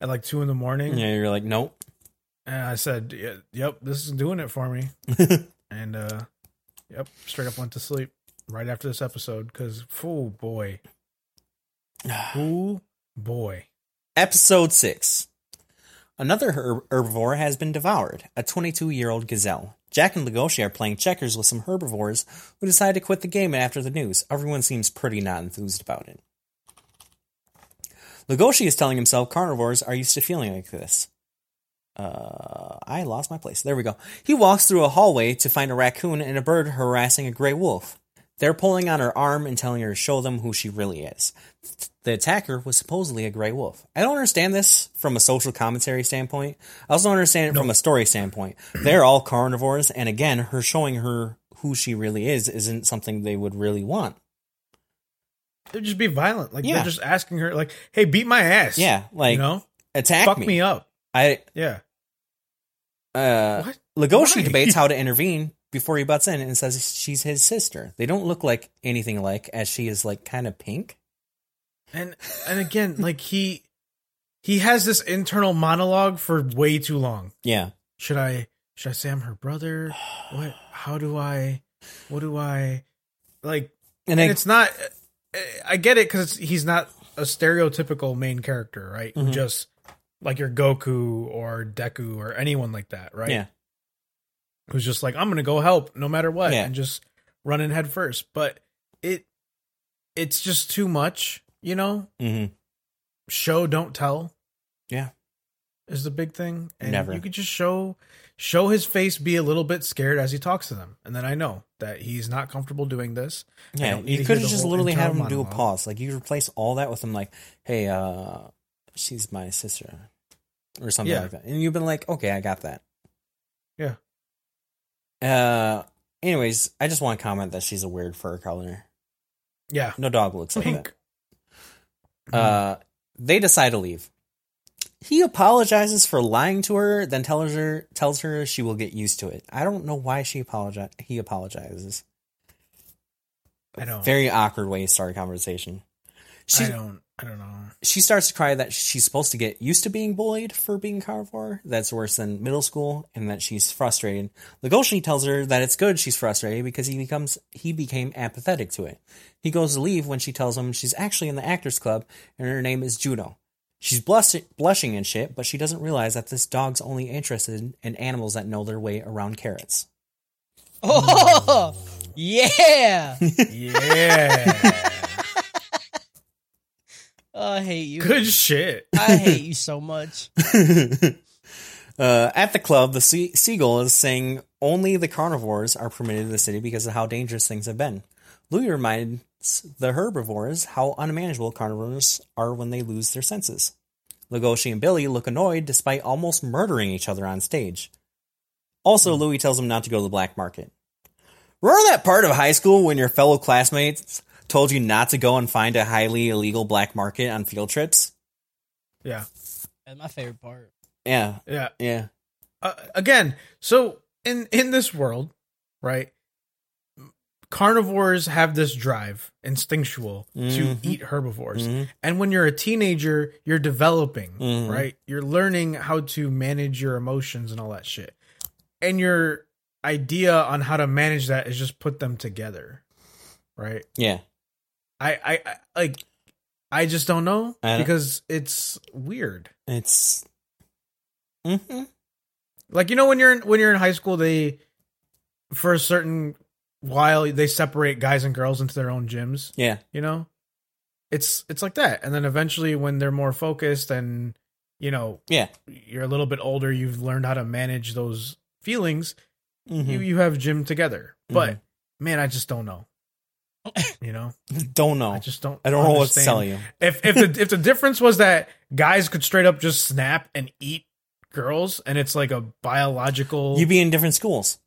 at like two in the morning,
Yeah, you're like, nope.
and I said, "Y- "Yep, this is doing it for me." <laughs> and uh, yep, straight up went to sleep right after this episode because, oh boy, <sighs> oh boy,
Episode 6. Another herb- herbivore has been devoured, a 22 year old gazelle. Jack and Legoshi are playing checkers with some herbivores who decide to quit the game after the news. Everyone seems pretty not enthused about it. Legoshi is telling himself carnivores are used to feeling like this. Uh, I lost my place. There we go. He walks through a hallway to find a raccoon and a bird harassing a gray wolf. They're pulling on her arm and telling her to show them who she really is. The attacker was supposedly a gray wolf. I don't understand this from a social commentary standpoint. I also don't understand it from a story standpoint. They're all carnivores, and again, her showing her who she really is isn't something they would really want.
they'd just be violent. Like
Yeah.
they're just asking her, like, "Hey, beat my ass."
Yeah, like
you know,
attack
fuck
me.
me. up.
I
Yeah.
uh
What?
Legoshi
Why?
debates how to <laughs> intervene before he butts in and says she's his sister. They don't look like anything alike, as she is like kind of pink.
And and again like he he has this internal monologue for way too long.
Yeah,
should i should i say i'm her brother? What how do i what do i like
and,
and
I,
it's not i get it because he's not a stereotypical main character right? Who
Mhm.
just like your goku or deku or anyone like that right?
Yeah,
who's just like i'm gonna go help no matter what
Yeah.
and just run in head first. But it it's just too much you know
hmm
show don't tell
Yeah.
is the big thing and
Never.
you could just show show his face be a little bit scared as he talks to them and then i know that he's not comfortable doing this
yeah. You could have just literally had him
internal
do a pause. Like you replace all that with him, like, "Hey, uh, she's my sister," or something
Yeah.
like that, and you've been like, "Okay, I got that."
Yeah.
Uh. Anyways, I just want to comment that she's a weird fur color.
yeah
No dog looks <laughs> like that. Uh, they decide to leave. He apologizes for lying to her, then tells her tells her she will get used to it. I don't know why she apologize. He apologizes.
i don't
Very awkward way to start a conversation. She
i don't i don't know
she starts to cry that she's supposed to get used to being bullied for being carnivore. That's worse than middle school, and that she's frustrated. Legoshi tells her that it's good she's frustrated because he becomes he became apathetic to it. He goes to leave when she tells him she's actually in the actors club and her name is Juno. She's blush- blushing and shit, but she doesn't realize that this dog's only interested in animals that know their way around carrots.
Oh, <laughs> yeah. <laughs>
yeah
Oh, I hate you.
good shit
I hate you so much. <laughs>
Uh, at the club, the sea- seagull is saying only the carnivores are permitted in the city because of how dangerous things have been. Louis reminds the herbivores how unmanageable carnivores are when they lose their senses. Legoshi and Billy look annoyed despite almost murdering each other on stage. Also, Louis tells them not to go to the black market. Remember that part of high school when your fellow classmates told you not to go and find a highly illegal black market on field trips?
yeah
That's my favorite part.
Yeah,
yeah
yeah.
uh, again so in in this world right carnivores have this drive instinctual to
Mhm.
eat herbivores
Mhm.
and when you're a teenager you're developing
Mhm.
right you're learning how to manage your emotions and all that shit and your idea on how to manage that is just put them together right
Yeah.
I i, I like i just don't know
don't-
because it's weird
It's. hmm
like you know when you're in when you're in high school they for a certain while they separate guys and girls into their own gyms
Yeah.
you know it's it's like that and then eventually when they're more focused and you know
Yeah.
you're a little bit older you've learned how to manage those feelings
Mm-hmm.
you you have gym together. But man, I just don't know. <laughs> You know,
Don't know.
I just don't.
I don't know what to tell you.
If if the if the difference was that guys could straight up just snap and eat girls, and it's like a biological.
You'd be in different schools.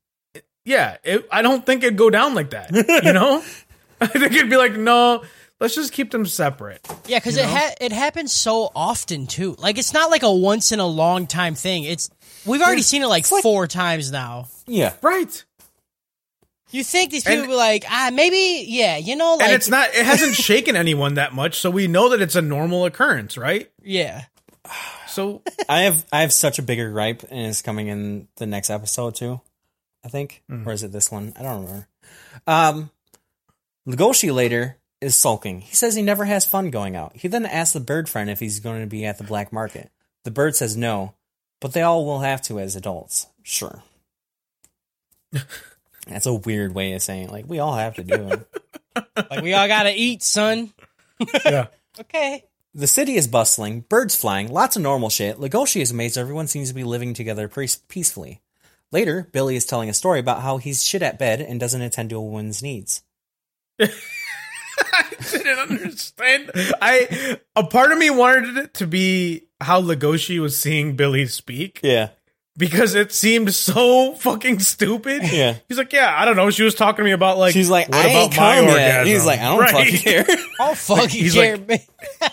yeah, it, I don't think it'd go down like that. You know, <laughs> <laughs> I think it'd be like, no, let's just keep them separate.
Yeah, because
You
it
know?
ha- it happens so often too. Like it's not like a once in a long time thing. It's we've already seen it like,
like-
four times now.
Yeah.
Right.
You think these people
And-
be like, ah, maybe, yeah, you know, like,
and it's not. It hasn't shaken anyone that much, so we know that it's a normal occurrence, right?
yeah,
So <sighs>
I have I have such a bigger gripe, and it's coming in the next episode too. I think, or is it this one? I don't remember. Um, Legoshi later is sulking. He says he never has fun going out. He then asks the bird friend if he's going to be at the black market. The bird says no, but they all will have to as adults. Sure. <laughs> That's a weird way of saying it. like we all have to do it. <laughs>
like we all gotta eat, son.
yeah, <laughs>
Okay.
The city is bustling, birds flying, lots of normal shit. Legoshi is amazed everyone seems to be living together pre- peacefully. Later, Billy is telling a story about how he's shit at bed and doesn't attend to a woman's needs. <laughs>
I didn't understand. I a part of me wanted it to be how Legoshi was seeing Billy speak
Yeah.
Because it seemed so fucking stupid.
Yeah.
He's like, yeah, I don't know. She was talking to me about like,
She's like,
what
I ain't come yet. He's like, I don't
Right.
fucking care. <laughs>
I'll fucking
He's
care,
like-
man.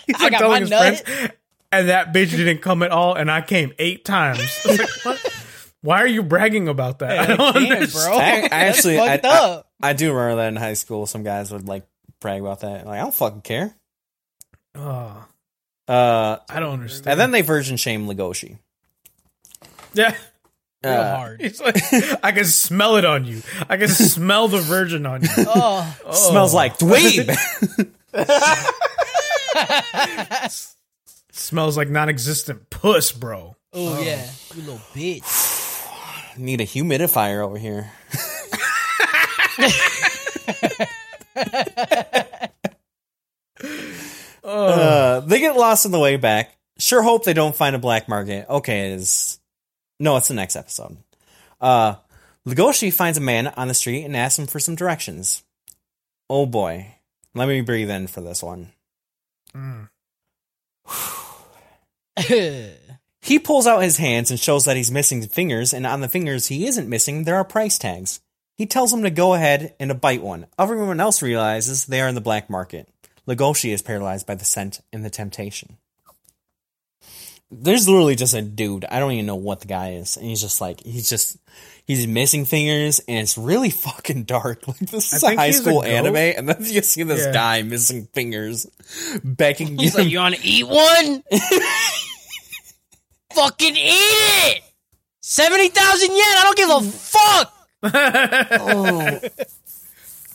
He's <laughs>
I
like
got
telling
my
his
nut.
friends, and that bitch didn't come at all, and I came eight times. <laughs> I was like, what? Why are you bragging about that? I don't
Damn,
understand.
bro.
I, I
That's
actually, I,
fucked
I,
up.
I do remember that in high school. Some guys would like brag about that. Like, I don't fucking care.
Oh,
Uh,
I don't understand.
and then they version shame Legoshi.
Yeah.
Real
Uh,
hard.
He's like, I can smell it on you. I can smell the virgin on you.
Oh,
Smells like dweeb. <laughs>
Smells like non-existent puss, bro.
oh yeah, you little bitch. <sighs>
Need a humidifier over here. <laughs> Uh, they get lost on the way back. Sure hope they don't find a black market. Okay, it is. No, it's the next episode. Uh, Legoshi finds a man on the street and asks him for some directions. Oh boy. Let me breathe in for this one.
Mm. <sighs>
He pulls out his hands and shows that he's missing fingers, and on the fingers he isn't missing, there are price tags. He tells him to go ahead and to bite one. Everyone else realizes they are in the black market. Legoshi is paralyzed by the scent and the temptation. There's literally just a dude. I don't even know what the guy is. And he's just like, he's just, he's missing fingers and it's really <laughs> fucking dark. Like, this is
I
a high
he's a
school anime. And then you see this
Yeah.
guy missing fingers, begging
He's
you.
like, you want to eat one? <laughs> Fucking eat it. Seventy thousand yen. I don't give a fuck.
oh.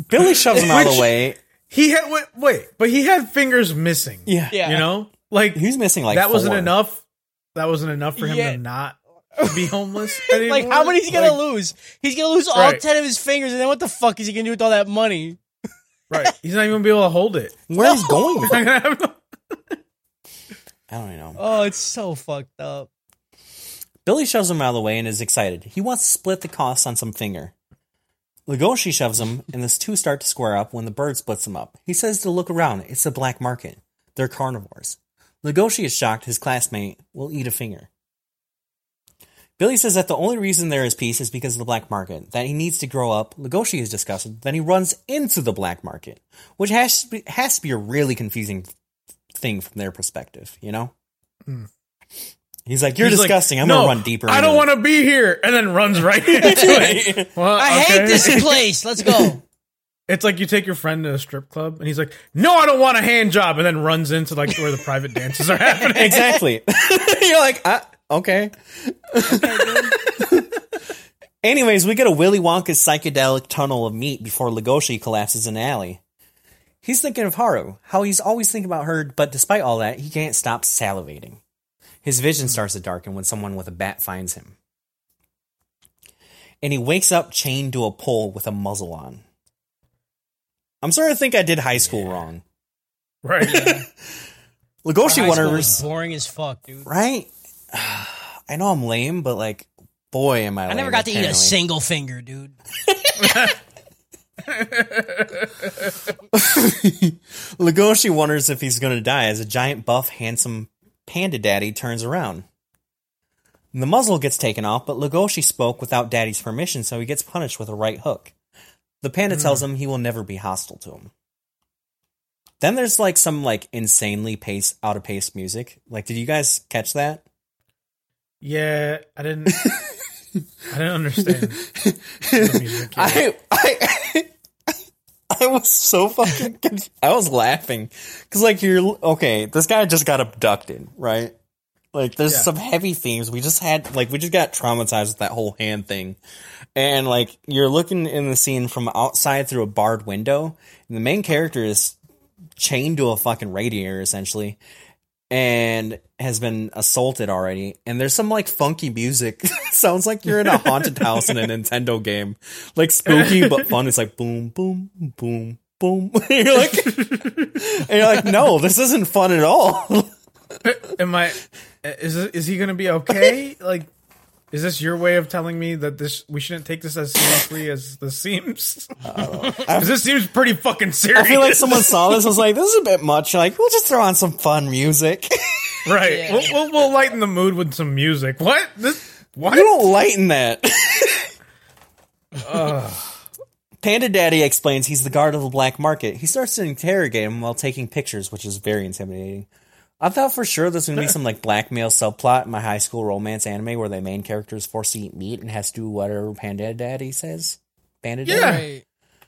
Billy shoves him out of the way.
He had wait, wait, but he had fingers missing.
Yeah.
Yeah.
You know, like
He was missing like
that wasn't enough. That wasn't enough for him
Yeah.
to not be homeless. Anymore. <laughs>
Like, how many is he gonna
Like,
lose? He's gonna lose all
Right.
ten of his fingers, and then what the fuck is he gonna do with all that money?
Right, he's not even gonna be able to hold it. <laughs>
Where he's going?
He's gonna have no-
I don't even know.
Oh, it's so fucked up.
Billy shoves him out of the way and is excited. He wants to split the costs on some finger. Legoshi shoves him, and the two start to square up when the bird splits them up. He says to look around. It's a black market. They're carnivores. Legoshi is shocked his classmate will eat a finger. Billy says that the only reason there is peace is because of the black market, that he needs to grow up. Legoshi is disgusted. Then he runs into the black market, which has to be, has to be a really confusing thing from their perspective, you know? Hmm. He's like, You're
He's like,
disgusting. I'm
no,
going to run deeper.
I don't want to be here, and then runs right <laughs> into it. Well,
I hate this place. Let's go. <laughs>
It's like you take your friend to a strip club, and he's like, "No, I don't want a hand job," and then runs into like where the private dances are happening. <laughs>
exactly. <laughs> You're like, ah, okay. <laughs> Anyways, we get a Willy Wonka's psychedelic tunnel of meat before Legoshi collapses in an alley. He's thinking of Haru, how he's always thinking about her, but despite all that, he can't stop salivating. His vision starts to darken when someone with a bat finds him. And he wakes up chained to a pole with a muzzle on. I'm starting to think I did high school wrong.
Right?
Legoshi <laughs>
High school
wonders,
boring as fuck, dude.
right? <sighs> I know I'm lame, but like, Boy, am I!
I
lame,
never got to eat a single finger, dude. <laughs> <laughs>
Legoshi wonders if he's going to die as a giant, buff, handsome panda daddy turns around. The muzzle gets taken off, but Legoshi spoke without daddy's permission, so he gets punished with a right hook. The panda tells mm. him he will never be hostile to him. Then there's like some like insanely pace out of pace music. Like, did you guys catch that?
Yeah, I didn't. I didn't understand the <laughs> music.
I I <laughs> I was so fucking conf- I was laughing cuz like you're okay, this guy just got abducted, right? Like there's
Yeah.
some heavy themes. We just had like we just got traumatized with that whole hand thing. And like you're looking in the scene from outside through a barred window, and the main character is chained to a fucking radiator essentially and has been assaulted already. And there's some like funky music. <laughs> Sounds like you're in a haunted house in a Nintendo game. Like spooky but <laughs> fun. It's like boom, boom, boom, boom. and <laughs> you're like, and you're like, no, this isn't fun at all.
Am I? Is is he gonna be okay? <laughs> Like, is this your way of telling me that this we shouldn't take this as seriously as this seems? Uh, because this seems pretty fucking serious.
I feel like someone saw this and was like, this is a bit much. Like, we'll just throw on some fun music. <laughs>
right.
Yeah.
We'll, we'll, we'll lighten the mood with some music. What? This? What?
You don't lighten that. <laughs> Panda Daddy explains he's the guard of the black market. He starts to interrogate him while taking pictures, which is very intimidating. I thought for sure there's going to be some like blackmail subplot in my high school romance anime where the main character is forced to eat meat and has to do whatever Panda Daddy says. Panda Daddy?
Yeah.
Right.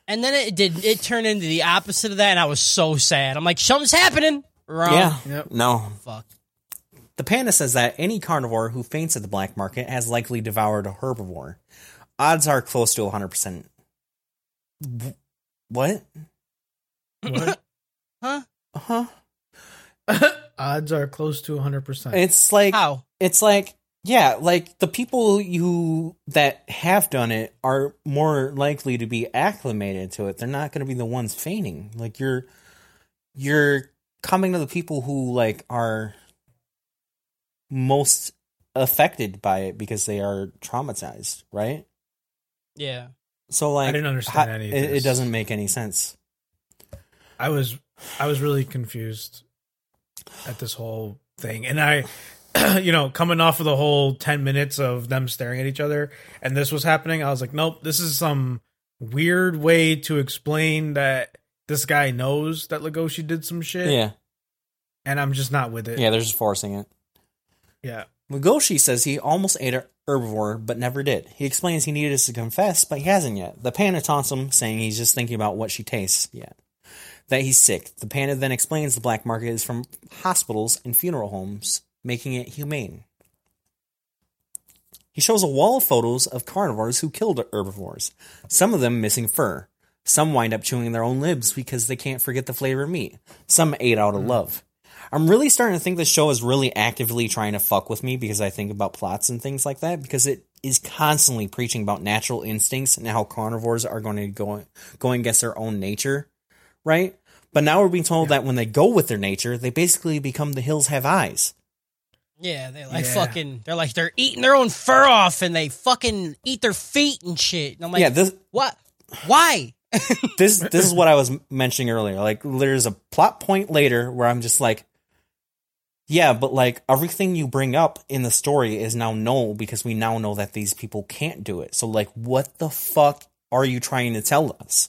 And then it did. It turned into the opposite of that, and I was so sad. I'm like, something's happening. Wrong.
Yeah.
Yep.
No.
Fuck.
The panda says that any carnivore who faints at the black market has likely devoured a herbivore. Odds are close to 100%. What?
What? <laughs>
Huh?
Huh? <laughs>
Odds are close to 100%.
It's like
How?
it's like yeah like the people you that have done it are more likely to be acclimated to it they're not going to be the ones fainting like you're you're coming to the people who like are most affected by it because they are traumatized right
Yeah.
so like I
didn't understand any of
it, it doesn't make any sense
I was I was really confused at this whole thing, and I, <clears throat> you know, coming off of the whole ten minutes of them staring at each other, and this was happening, I was like, nope, this is some weird way to explain that this guy knows that Legoshi did some shit,
yeah
and I'm just not with it.
yeah they're just forcing it
yeah.
Legoshi says he almost ate a herbivore, but never did. He explains he needed us to confess, but he hasn't yet. The panda taunts him, saying he's just thinking about what she tastes yet. That he's sick. The panda then explains the black market is from hospitals and funeral homes, making it humane. He shows a wall of photos of carnivores who killed herbivores, some of them missing fur. Some wind up chewing their own lips because they can't forget the flavor of meat. Some ate out of hmm. love. I'm really starting to think this show is really actively trying to fuck with me because I think about plots and things like that because it is constantly preaching about natural instincts and how carnivores are going to go going against their own nature, right? But now we're being told that when they go with their nature, they basically become the hills have eyes.
Yeah, they like
Yeah.
fucking. They're like they're eating their own fur off, and they fucking eat their feet and shit. And I'm like,
yeah, this
what? Why? <laughs> <laughs>
this this is what I was mentioning earlier. Like there's a plot point later where I'm just like yeah, but like everything you bring up in the story is now null because we now know that these people can't do it. So like what the fuck are you trying to tell us?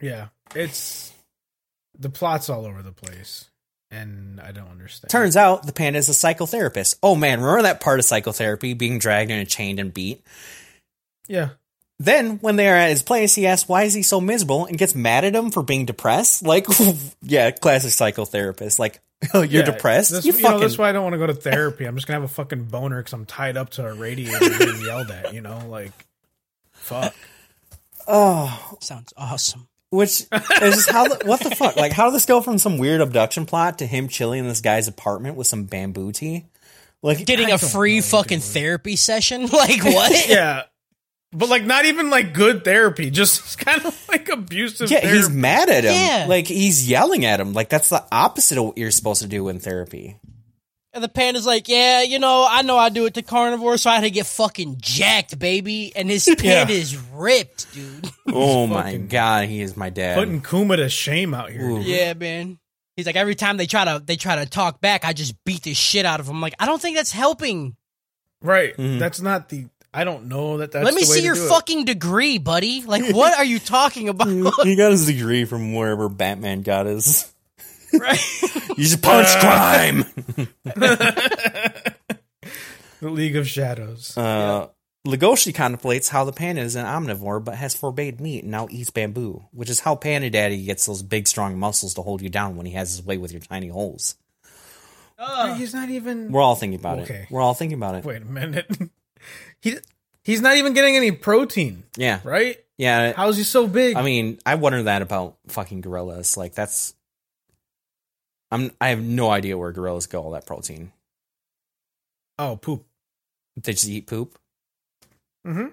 Yeah, it's the plot's all over the place, and I don't understand.
Turns out the panda is a psychotherapist. Oh man, remember that part of psychotherapy being dragged and chained and beat?
yeah,
Then, when they are at his place, he asks why is he so miserable and gets mad at him for being depressed. Like, <laughs> yeah, classic psychotherapist. Like, oh, <laughs> you're
Yeah,
depressed.
This,
you
you,
fucking.
know, that's why I don't want to go to therapy. I'm just gonna have a fucking boner because I'm tied up to a radiator getting yelled at. You know, like fuck. <laughs>
oh,
Sounds awesome.
Which is just how. the- What the fuck? Like, how did this go from some weird abduction plot to him chilling in this guy's apartment with some bamboo tea? Like,
Getting
I
a free
know,
fucking
dude.
therapy session? <laughs> Like <laughs> what?
Yeah, but like not even like good therapy. Just <laughs> kind of like abusive.
yeah,
therapy.
he's mad at him.
Yeah.
Like, he's yelling at him. Like, that's the opposite of what you're supposed to do in therapy.
And the panda's like, yeah, you know, I know I do it to carnivores, so I had to get fucking jacked, baby. And his <laughs> panda is ripped, dude. <laughs>
Oh my
fucking-
god, he is my dad.
Putting Kuma to shame out here.
Ooh.
dude.
yeah, man. He's like, every time they try to they try to talk back, I just beat the shit out of him. Like, I don't think that's helping.
Right.
Mhm.
That's not the. I don't know that that's.
Let me
the way
see
to
your
do it.
fucking degree, buddy. Like, what are you talking <laughs> about?
he got his degree from wherever Batman got his.
Right? <laughs>
You should punch crime. <laughs>
The League of Shadows.
Uh, Legoshi contemplates how the panda is an omnivore but has forbade meat and now eats bamboo, which is how Panda Daddy gets those big, strong muscles to hold you down when he has his way with your tiny holes.
Uh,
he's not even.
We're all thinking about
Okay.
it. We're all thinking about it.
Wait a minute. <laughs> he he's not even getting any protein,
Yeah,
right?
yeah.
How's he so big?
I mean, I wonder that about fucking gorillas. Like that's, I'm. I have no idea where gorillas get all that protein.
oh, poop.
They just eat poop.
Mm-hmm.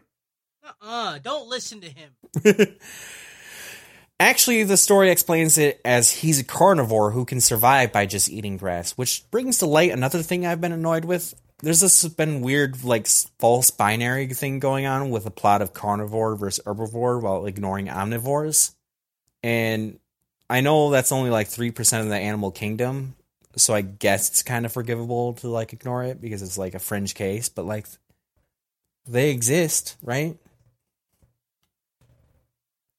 uh, don't listen to him. <laughs>
Actually, the story explains it as he's a carnivore who can survive by just eating grass, which brings to light another thing I've been annoyed with. There's this been weird, like, false binary thing going on with a plot of carnivore versus herbivore while ignoring omnivores. And I know that's only like 3% of the animal kingdom, so I guess it's kind of forgivable to, like, ignore it because it's like a fringe case, but, like, they exist, right?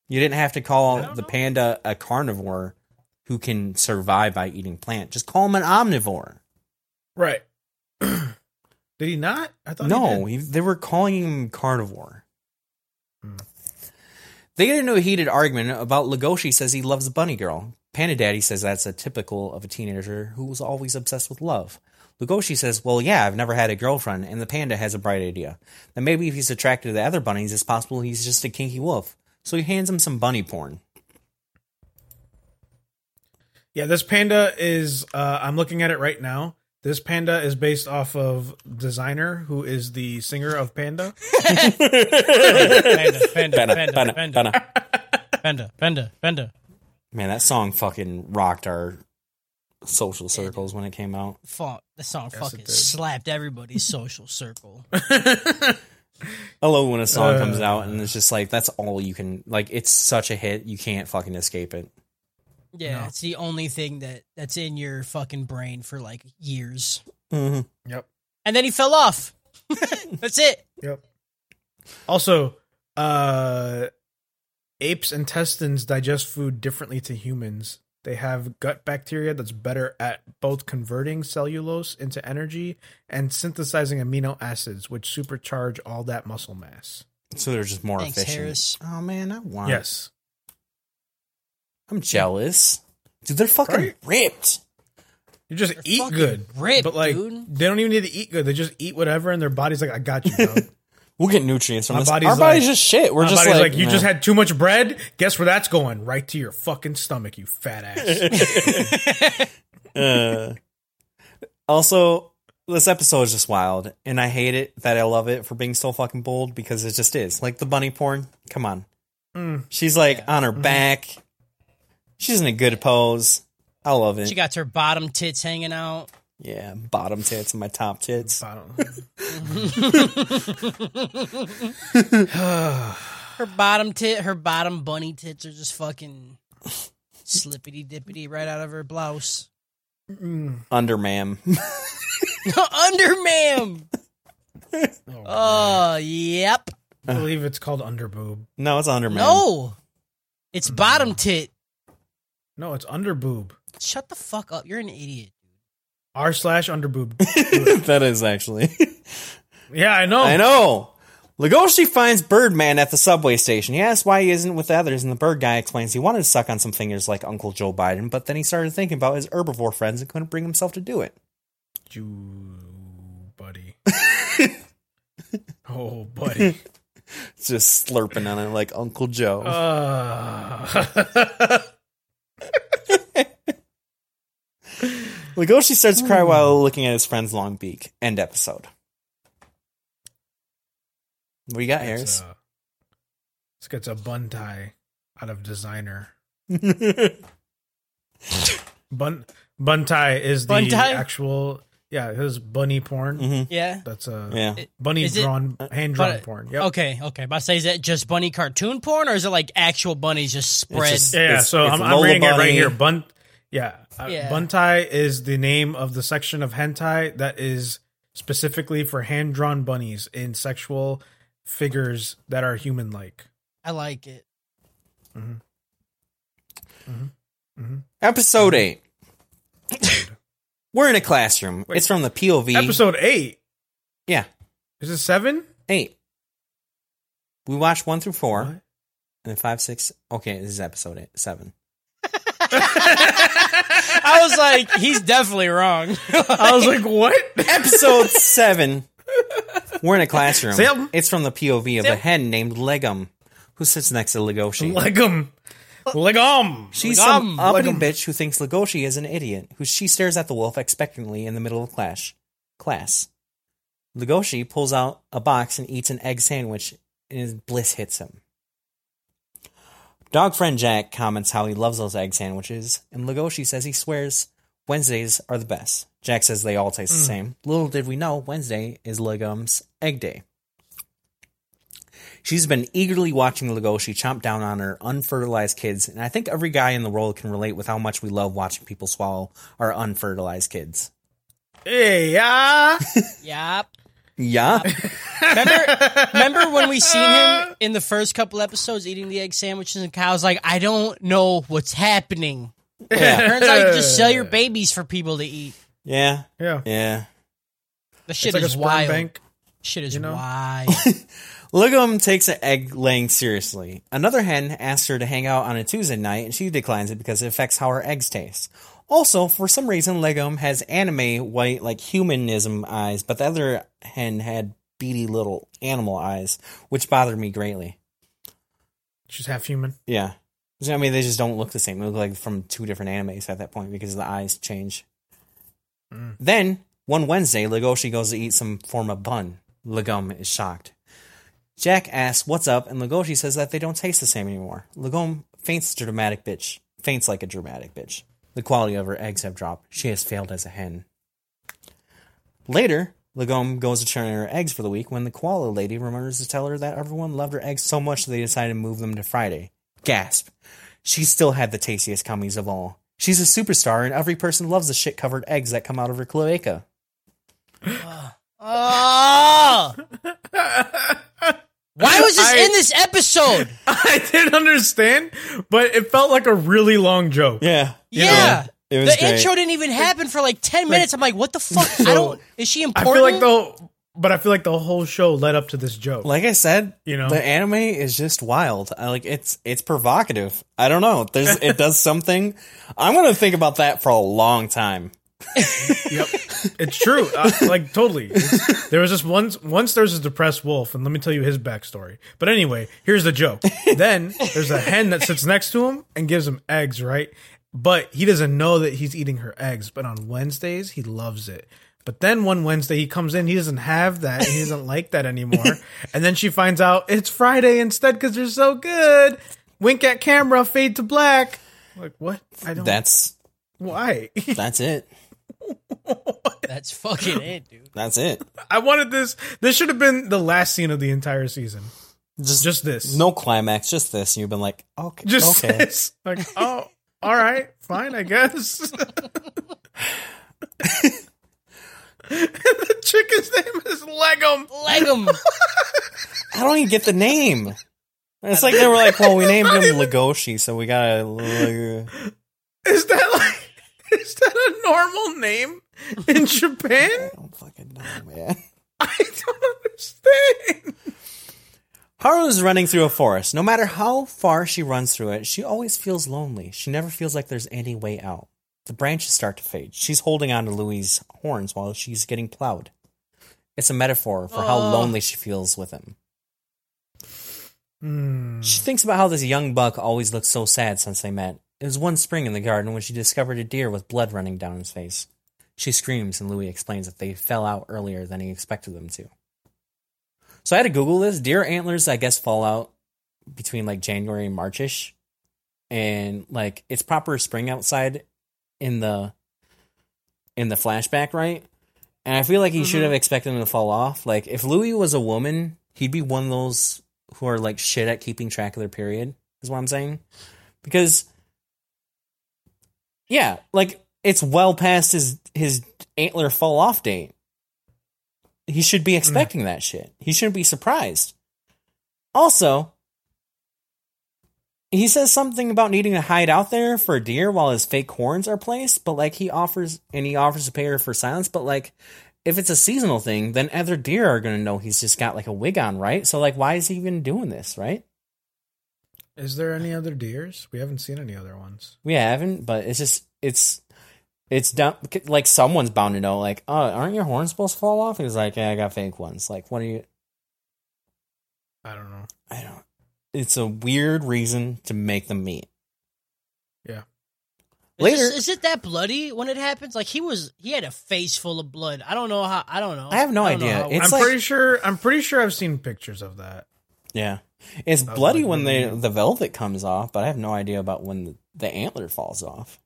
You didn't have to call the panda a carnivore who can survive by eating plant. Just call him an omnivore.
Right. <clears throat> did he not? I thought.
No,
He
he, they were calling him carnivore.
Hmm.
They get into a heated argument about Legoshi says he loves Bunny Girl. Panda Daddy says that's a typical of a teenager who was always obsessed with love. Legoshi says, Well, yeah, I've never had a girlfriend, and the panda has a bright idea. That maybe if he's attracted to the other bunnies, it's possible he's just a kinky wolf. So he hands him some bunny porn.
Yeah, this panda is. Uh, I'm looking at it right now. This panda is based off of Desiigner, who is the singer of Panda.
Panda, <laughs> panda,
Panda,
panda,
panda,
panda,
panda.
panda, panda, panda.
Man, that song fucking rocked our social circles when it came out.
Fuck, the song
Yes,
fucking slapped everybody's social circle. <laughs>
I love when a song
Uh.
comes out and it's just like that's all you can like. It's such a hit, you can't fucking escape it.
Yeah,
No.
it's the only thing that that's in your fucking brain for like years.
Mm-hmm.
Yep.
And then he fell off. <laughs> that's it.
Yep. Also, uh, apes' intestines digest food differently to humans. They have gut bacteria that's better at both converting cellulose into energy and synthesizing amino acids, which supercharge all that muscle mass.
So they're just more
Thanks,
efficient.
Harris.
Oh man, I want.
Yes.
I'm jealous. Dude, they're fucking
Right?
ripped.
You just
They're
eat
fucking
good.
ripped,
but like
dude.
they don't even need to eat good. They just eat whatever and their body's like, I got you, bro. <laughs>
We'll get nutrients from
My
this.
body's
Our body's
like-
just shit. We're
My
just
body's
like,
like, you just had too much bread. Guess where that's going? Right to your fucking stomach, you fat ass. <laughs>
Uh, also, this episode is just wild, and I hate it that I love it for being so fucking bold because it just is. Like the bunny porn. Come on.
Mm.
She's like on
Mm-hmm.
her back. She's in a good pose. I love it.
She got her bottom tits hanging out.
yeah, bottom tits and my top tits.
I don't- <laughs>
Her bottom tit, her bottom bunny tits are just fucking slippity dippity right out of her blouse.
Mm.
Under ma'am. <laughs>
Under ma'am.
Oh,
Oh, yep.
I believe it's called underboob.
no, it's under ma'am.
No. It's bottom tit.
No, it's underboob.
Shut the fuck up. You're an idiot.
R slash underboob. <laughs>
that is actually. <laughs>
yeah, I know.
I know. Legoshi finds Birdman at the subway station. He asks why he isn't with the others, and the bird guy explains he wanted to suck on some fingers like Uncle Joe Biden, but then he started thinking about his herbivore friends and couldn't bring himself to do it.
You, buddy. <laughs> oh, buddy.
Just slurping on it like Uncle Joe.
Uh,
Legoshi starts to cry while looking at his friend's long beak. End episode. What you got,
it's,
Harris?
uh, this gets a bun tie out of Desiigner. <laughs> Bun bun tie is the
Bun tie?
actual Yeah, his bunny porn.
hmm
Yeah.
That's a
Yeah.
bunny
Is it-
drawn, hand drawn
but-
porn. Yep.
Okay, okay. But I say, is that just bunny cartoon porn, or is it like actual bunnies just spread?
just-
Yeah, yeah,
It's-
so
it's
I'm, I'm
Lola
reading it right here. Bun, yeah, uh,
Yeah.
buntai is the name of the section of hentai that is specifically for hand drawn bunnies in sexual figures that are human like.
I like it. Mm-hmm. Mm-hmm. Mm-hmm.
Episode eight. We're in a classroom.
Wait.
It's from the POV.
Episode eight
Yeah,
is it seven?
eight. We watched one through four,
What?
and then five, six. Okay, this is episode eight, seven.
I was like, he's definitely wrong. <laughs>
I was like, what?
Episode seven. We're in a classroom.
Sam?
It's from the POV of a hen named Legom, who sits next to Legoshi.
Legom, legom.
She's
Legom.
some uppity
Legom.
bitch who thinks Legoshi is an idiot, who she stares at the wolf expectantly in the middle of class. Class. Legoshi pulls out a box and eats an egg sandwich, and his bliss hits him. Dog friend Jack comments how he loves those egg sandwiches, and Legoshi says he swears Wednesdays are the best. Jack says they all taste the hmm. same. Little did we know Wednesday is Legom's egg day. She's been eagerly watching Legoshi chomp down on her unfertilized kids, and I think every guy in the world can relate with how much we love watching people swallow our unfertilized kids.
Hey, yeah. <laughs>
yep.
Yeah.
Remember, remember when we seen him in the first couple episodes eating the egg sandwiches, and Kyle's like, I don't know what's happening.
yeah.
Turns out you just sell your babies for people to eat.
Yeah.
Yeah.
Yeah.
The shit
like a
is
sperm
wild.
bank.
Shit is
you know?
wild. <laughs>
Legom takes an egg laying seriously. Another hen asks her to hang out on a Tuesday night, and she declines it because it affects how her eggs taste. Also, for some reason, Legom has anime white, like humanism eyes, but the other hen had beady little animal eyes, which bothered me greatly.
She's half human.
Yeah. I mean, they just don't look the same. They look like from two different animes at that point because the eyes change. Hmm. Then, one Wednesday, Legoshi goes to eat some form of bun. Legom is shocked. Jack asks, What's up? And Legoshi says that they don't taste the same anymore. Legom faints a dramatic bitch. Faints like a dramatic bitch. The quality of her eggs have dropped. She has failed as a hen. Later, Legom goes to turn in her eggs for the week when the koala lady remembers to tell her that everyone loved her eggs so much that they decided to move them to Friday. Gasp. She still had the tastiest cummies of all. She's a superstar, and every person loves the shit covered eggs that come out of her cloaca.
Oh! <laughs> <laughs> Why was this
I-
in this episode? <laughs>
I didn't understand, but it felt like a really long joke.
Yeah.
Yeah.
It was
the
great.
intro didn't even happen for like 10 minutes. I'm like, what the <laughs> fuck? I don't. Is she important?
I
important?
feel like the, but I feel like the whole show led up to this joke.
Like I said,
You know?
the anime is just wild. I like it's it's provocative. I don't know. There's it does something. I'm gonna think about that for a long time.
Yep, it's true. Uh, like totally. It's- there was this once. Once there's a depressed wolf, and let me tell you his backstory. But anyway, here's the joke. then there's a hen that sits next to him and gives him eggs, right? But he doesn't know that he's eating her eggs. But on Wednesdays, he loves it. But then one Wednesday he comes in, he doesn't have that, he doesn't like that anymore. <laughs> And then she finds out it's Friday instead because they're so good. Wink at camera, fade to black. Like what? I don't.
That's
why?
that's it. <laughs>
That's fucking it, dude.
That's it.
I wanted this. This should have been the last scene of the entire season.
Just
Just this.
no climax. Just this. You've been like, okay,
Just
okay. <laughs>
this. Like, oh, all right, fine, I guess. <laughs> the chicken's name is Legom.
Leg 'em.
I don't even get the name. It's like they were like, well, we named him Legoshi, so we gotta.
Is that like? <laughs> Is that a normal name in <laughs> Japan?
I don't fucking know, man. <laughs>
I don't understand.
Haru is running through a forest. No matter how far she runs through it, she always feels lonely. She never feels like there's any way out. The branches start to fade. She's holding on to Louis' horns while she's getting plowed. It's a metaphor for how
Oh.
lonely she feels with him.
Hmm.
She thinks about how this young buck always looked so sad since they met. It was one spring in the garden when she discovered a deer with blood running down his face. She screams, and Louis explains that they fell out earlier than he expected them to. So I had to Google this. Deer antlers, I guess, fall out between like January and Marchish, and like it's proper spring outside in the in the flashback, right? And I feel like he should mm-hmm. have expected them to fall off. Like if Louis was a woman, he'd be one of those who are like shit at keeping track of their period. Is what I'm saying. Because yeah, like it's well past his his antler fall off date. He should be expecting that shit. He shouldn't be surprised. Also, he says something about needing to hide out there for a deer while his fake horns are placed, but like he offers and he offers to pay her for silence, but like if it's a seasonal thing, then other deer are gonna know he's just got like a wig on, right? So like why is he even doing this, right?
Is there any other deers? We haven't seen any other ones.
We haven't, but it's just it's it's down like someone's bound to know. Like, oh, aren't your horns supposed to fall off? He's like, yeah, I got fake ones. Like, what are you?
I don't know.
I don't. It's a weird reason to make them meet.
Yeah.
Is
Later-
this- is it that bloody when it happens? Like he was, he had a face full of blood. I don't know how. I don't know.
I have no
don't
idea.
how-
It's
I'm
like-
pretty sure. I'm pretty sure I've seen pictures of that.
Yeah, it's bloody
like
when the the velvet comes off, but I have no idea about when the, the antler falls off.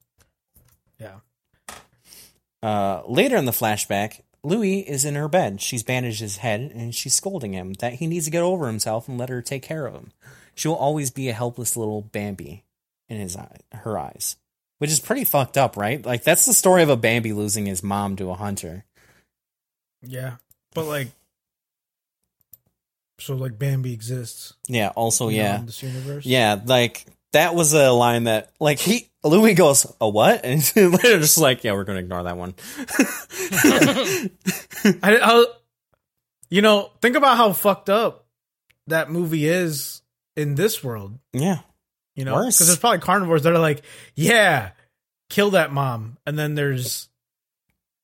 Yeah.
Uh, later in the flashback, Louis is in her bed. She's bandaged his head and she's scolding him that he needs to get over himself and let her take care of him. She will always be a helpless little Bambi in his eye, her eyes, which is pretty fucked up, right? Like that's the story of a Bambi losing his mom to a hunter.
Yeah. But like, so like Bambi exists.
Yeah. Also,
know,
yeah,
in this universe.
yeah. Like that was a line that like he Louis goes a what <laughs> and they're just like yeah we're gonna ignore that one. <laughs>
I, I, you know, think about how fucked up that movie is in this world.
yeah.
You know, because there's probably carnivores that are like, yeah, kill that mom, and then there's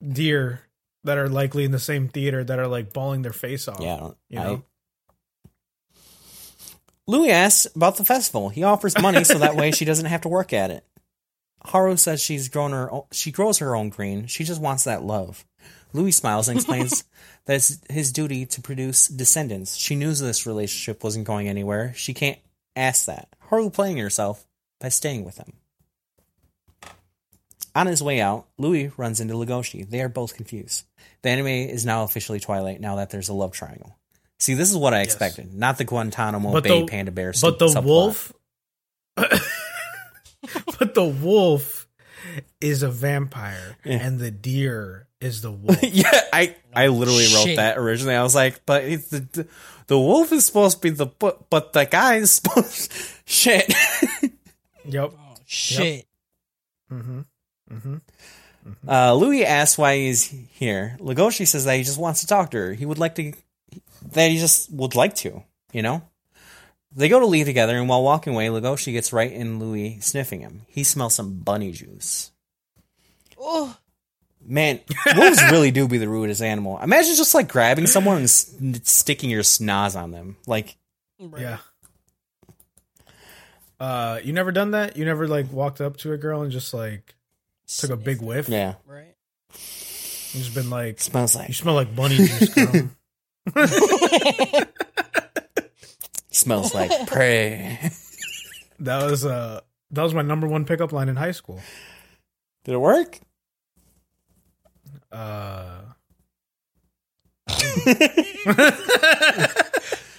deer that are likely in the same theater that are like bawling their face off.
Yeah,
you know?
Louis asks about the festival. He offers money so that way she doesn't have to work at it. Haru says she's grown her own, she grows her own green. She just wants that love. Louis smiles and explains <laughs> that it's his duty to produce descendants. She knew this relationship wasn't going anywhere. She can't ask that. Haru playing herself by staying with him. On his way out, Louis runs into Legoshi. They are both confused. The anime is now officially Twilight now that there's a love triangle. See, this is what I expected, not the Guantanamo
But
Bay
the-
Panda Bear.
but the
subplot.
wolf, <laughs> but the wolf is a vampire,
Yeah.
and the deer is the <laughs> wolf.
yeah, I I literally wrote that originally. I was like, but it's the, the the wolf is supposed to be the but but the guy is <laughs> supposed shit.
yep.
Oh, shit.
Mm-hmm. Mm-hmm.
Uh, Louis asks why he's here. Legoshi says that he just wants to talk to her. He would like to, that he just would like to, you know? They go to leave together, and while walking away, Legoshi gets right in Louis sniffing him. He smells some bunny juice.
Oh,
Man, wolves really do be the rudest animal. Imagine just like grabbing someone and s- sticking your snoz on them. Like.
Yeah. Uh, you never done that? You never like walked up to a girl and just like took a big whiff?
yeah,
Right.
And just been like,
smells like you
smell like bunny juice, girl. <laughs>
smells like prey.
that was uh that was my number one pickup line in high school.
Did it work?
Uh,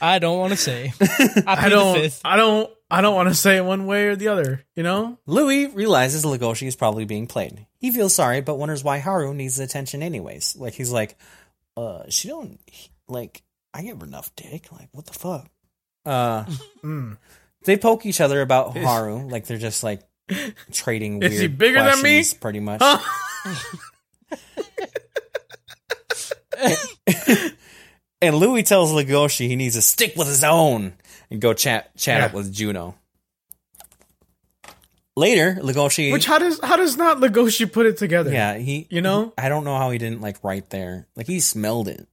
I don't want to say. <laughs> I,
I don't,
fifth.
I don't, I don't want to say it one way or the other. You know?
Louis realizes Legoshi is probably being played. He feels sorry, but wonders why Haru needs the attention anyways. Like he's like, uh, she don't like. I give her enough dick. Like what the fuck? Uh, <laughs>
Mm.
they poke each other about Haru. Like they're just like trading. <laughs>
Is
weird
he bigger than me?
questions, Pretty much. <laughs> and Louis tells Legoshi he needs to stick with his own and go chat chat
Yeah.
up with Juno. Later, Legoshi.
Which how does how does not Legoshi put it together?
yeah, he.
You know?
I don't know how he didn't like right there. Like he smelled it.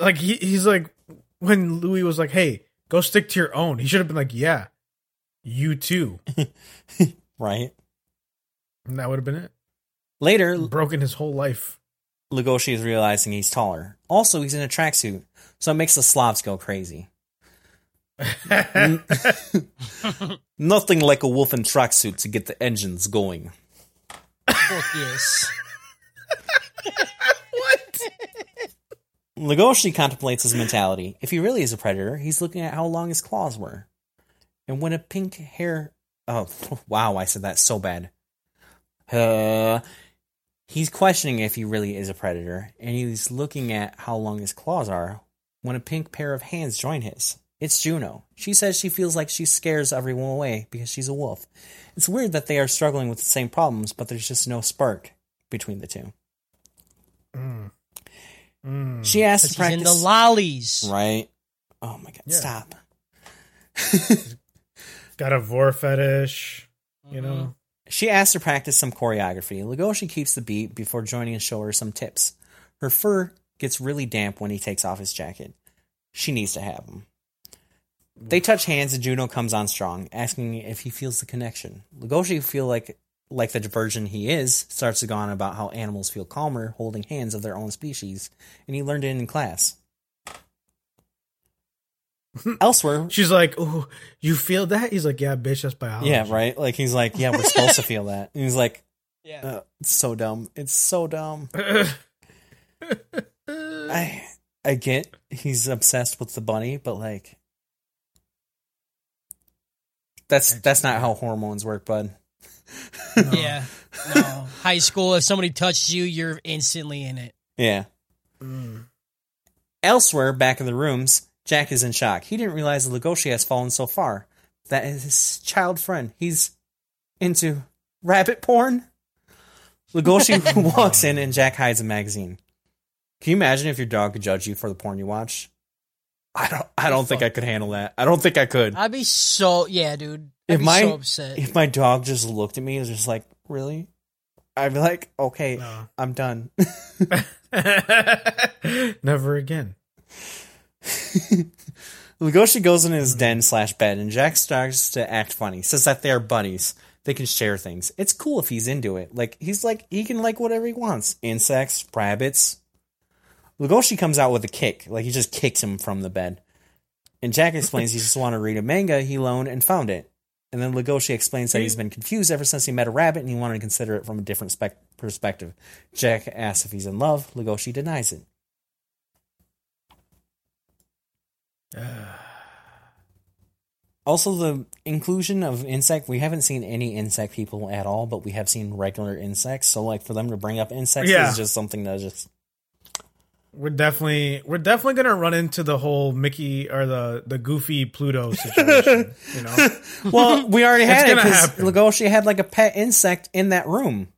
Like he, he's like when Louis was like, "Hey, go stick to your own." He should have been like, "Yeah, you too," <laughs>
Right.
and that would have been it.
Later,
Broken his whole life.
Legoshi is realizing he's taller. Also, he's in a tracksuit, so it makes the Slavs go crazy. <laughs> Nothing like a wolf in tracksuit to get the engines going.
Fuck yes. <laughs>
Legoshi contemplates his mentality. If he really is a predator, he's looking at how long his claws were. And when a pink hair. Oh, <laughs> wow, I said that so bad. Uh, he's questioning if he really is a predator, and he's looking at how long his claws are when a pink pair of hands join his. It's Juno. She says she feels like she scares everyone away because she's a wolf. It's weird that they are struggling with the same problems, but there's just no spark between the two.
Mm. Mm.
She asks to practice.
in the lollies.
right? Oh my god!
Yeah.
Stop. <laughs>
Got a vor fetish, you
Mm-hmm.
know.
She asks to practice some choreography. Legoshi keeps the beat before joining and show her some tips. Her fur gets really damp when he takes off his jacket. She needs to have him. They touch hands and Juno comes on strong, asking if he feels the connection. Legoshi feel like like the version he is, starts to go on about how animals feel calmer holding hands of their own species, and he learned it in class. <laughs> Elsewhere,
She's like, "Oh, you feel that?" He's like, "Yeah, bitch, that's biology."
yeah, right. Like he's like, yeah, we're supposed to feel that. And he's like,
Yeah.
uh, it's so dumb. It's so dumb. <laughs> I I get he's obsessed with the bunny, but like that's that's not how hormones work, bud.
Yeah. No. High school, if somebody touched you, you're instantly in it.
Yeah.
Mm.
Elsewhere, back in the rooms, Jack is in shock. He didn't realize that Legoshi has fallen so far. That is his child friend. He's into rabbit porn. Legoshi <laughs> walks in and Jack hides a magazine. Can you imagine if your dog could judge you for the porn you watch? I don't. I don't think I could handle that. I don't think I could.
I'd be so yeah, dude.
If my
so upset.
if my dog just looked at me and was just like, "Really?" I'd be like, "Okay,
No.
I'm done." <laughs> <laughs>
Never again.
Legoshi goes in his den slash bed, and Jack starts to act funny. Says that they are buddies. They can share things. It's cool if he's into it. Like he's like he can like whatever he wants. Insects, rabbits. Legoshi comes out with a kick, like he just kicks him from the bed. And Jack explains he just wanted to read a manga he loaned and found it. And then Legoshi explains that he's hmm. been confused ever since he met a rabbit and he wanted to consider it from a different spec- perspective. Jack asks if he's in love. Legoshi denies it. <sighs> Also, the inclusion of insect, we haven't seen any insect people at all, but we have seen regular insects. So, like, for them to bring up insects
Yeah.
is just something that just.
We're definitely we're definitely gonna run into the whole Mickey or the the Goofy Pluto situation. <laughs> you know, <laughs>
Well, we already had it
gonna
because
happen.
Legoshi had like a pet insect in that room.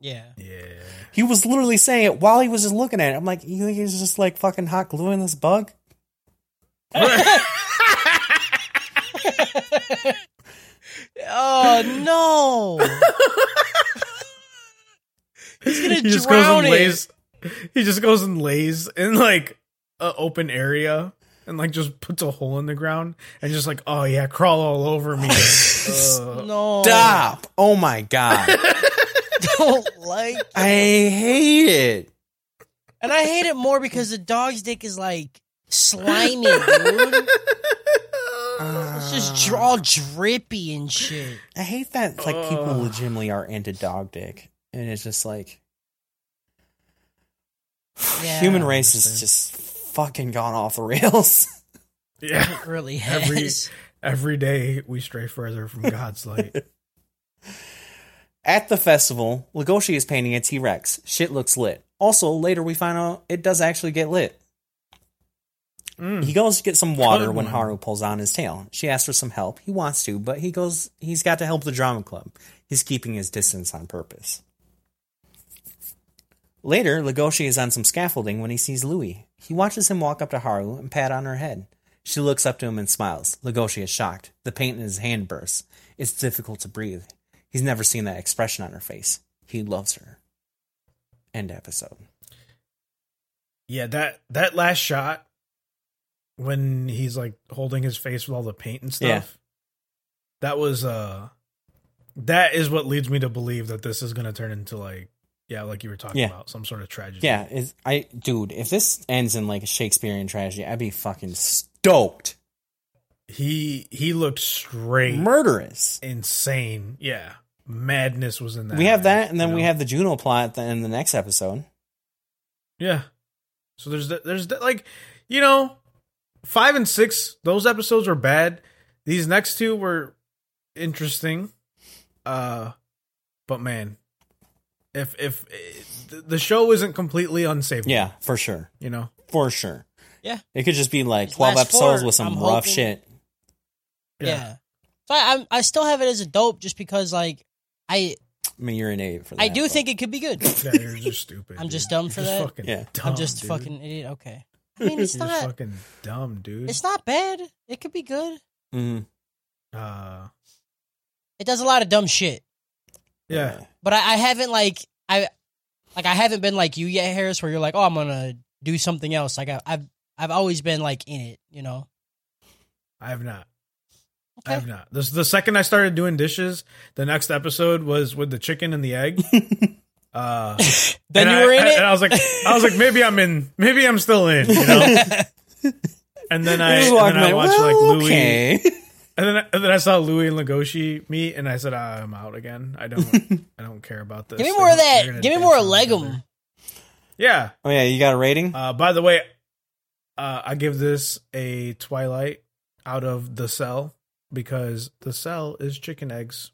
yeah.
yeah.
He was literally saying it while he was just looking at it. I'm like, you think he's just like fucking hot gluing this bug? <laughs>
Oh no. He's gonna
He just goes
drown
and
it.
lays. <laughs> He just goes and lays in like a open area and like just puts a hole in the ground and just like, oh yeah, crawl all over me. <laughs> Ugh. <laughs>
No.
Uh, Stop! Oh my god,
Don't like
I hate it.
And I hate it more because the dog's dick is like slimy, dude. It's just uh. dr- all drippy and shit.
I hate that like people
uh.
legitimately are into dog dick, and it's just like
Yeah,
human race has just fucking gone off the rails. <laughs>
yeah.
It really <laughs>
Every- Every day we stray further from God's light. <laughs>
At the festival, Legoshi is painting a T Rex. Shit looks lit. Also, later we find out it does actually get lit.
Mm.
He goes to get some water
Good
when
one.
Haru pulls on his tail. She asks for some help. He wants to, but he goes he's got to help the drama club. He's keeping his distance on purpose. Later, Legoshi is on some scaffolding when he sees Louis. He watches him walk up to Haru and pat on her head. She looks up to him and smiles. Legoshi is shocked. The paint in his hand bursts. It's difficult to breathe. He's never seen that expression on her face. He loves her. End episode.
Yeah, that that last shot when he's like holding his face with all the paint and stuff.
Yeah.
That was uh that is what leads me to believe that this is gonna turn into like yeah, like you were talking
Yeah.
about, some sort of tragedy.
Yeah, it's, I dude, if this ends in like a Shakespearean tragedy, I'd be fucking stoked.
He he looked straight
Murderous.
insane. Yeah. Madness was in that.
we have that, and then
you
we have the Juno plot in the next episode.
Yeah. So there's the- there's the- like, you know, five and six. Those episodes were bad. These next two were interesting. Uh, but man, if if eh, the show isn't completely unsavable,
Yeah, for sure.
you know,
For sure.
Yeah.
It could just be like
These
12
last
episodes
four,
with some
I'm
rough
hoping-
shit.
Yeah. So I, I'm, I still have it as a dope just because like I
I mean, you're an idiot for that.
I do
but-
think it could be good.
yeah, you're just <laughs> stupid.
I'm
dude.
just dumb
You're
for
just
that?
Fucking
Yeah.
dumb,
I'm just
dude.
fucking idiot. Okay. <laughs> I mean, it's
You're
not.
fucking dumb, dude.
It's not bad. It could be good.
Mhm.
Uh,
It does a lot of dumb shit,
yeah,
but I, I haven't like I like I haven't been like you yet, Harris, where you're like, oh, I'm gonna do something else. Like I, I've I've always been like in it, you know.
I have not. I have not. This the second I started doing dishes. The next episode was with the chicken and the egg. <laughs> Uh, <laughs>
Then
and
you
I-
were in it.
and I was like, I was like, maybe I'm in, maybe I'm still in, you know. <laughs> And then I, and then I
like,
watched like
well,
Louis,
okay.
And then and then I saw Louis and Legoshi meet, and I said, ah, I'm out again. I don't, <laughs> I don't care about this.
Give me
They're
more of that. Give me more
on each legom. Yeah.
Oh, yeah, you got a rating?
Uh, by the way, uh, I give this a Twilight out of the cell because the cell is chicken eggs.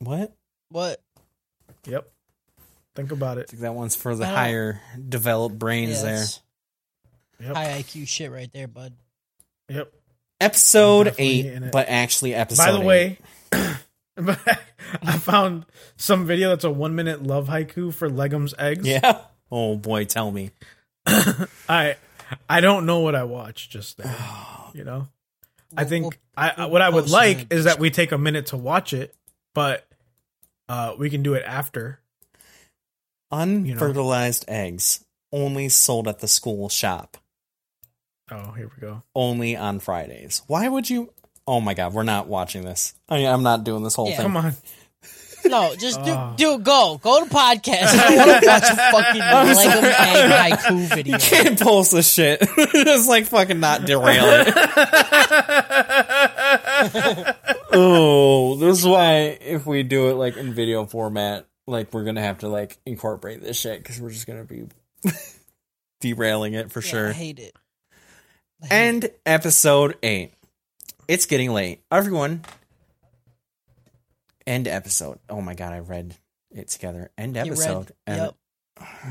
what?
What?
Yep. Think about
I
it.
think that one's for the higher developed brains
Yeah,
there.
Yep.
High IQ shit right there, bud.
Yep.
Episode eight, <coughs> but actually episode.
By the
eight.
way, I found some video that's a one minute love haiku for Legom's eggs.
yeah. <laughs> Oh boy, tell me. <coughs>
I I don't know what I watched just there. <sighs> You know? I
We'll-
think
we'll-
I
we'll
what I would
post
like is that we take a minute to watch it, but uh we can do it after.
Unfertilized eggs only sold at the school shop.
Oh, here we go.
Only on Fridays. Why would you? Oh my god, we're not watching this. I mean, I'm not doing this whole
Yeah.
thing.
Come on.
No, just do,
Oh.
do go. Go to podcast. I want to watch a fucking Legom egg haiku video.
Can't post this shit. <laughs> it's like fucking not derail it. <laughs> oh, this is why if we do it like in video format, like we're gonna have to like incorporate this shit because we're just gonna be <laughs> derailing it for
Yeah,
sure.
I hate it. I hate it.
End episode eight. It's getting late. Everyone. End episode. Oh my god, I read it together. End
You read-
episode. And
Yep.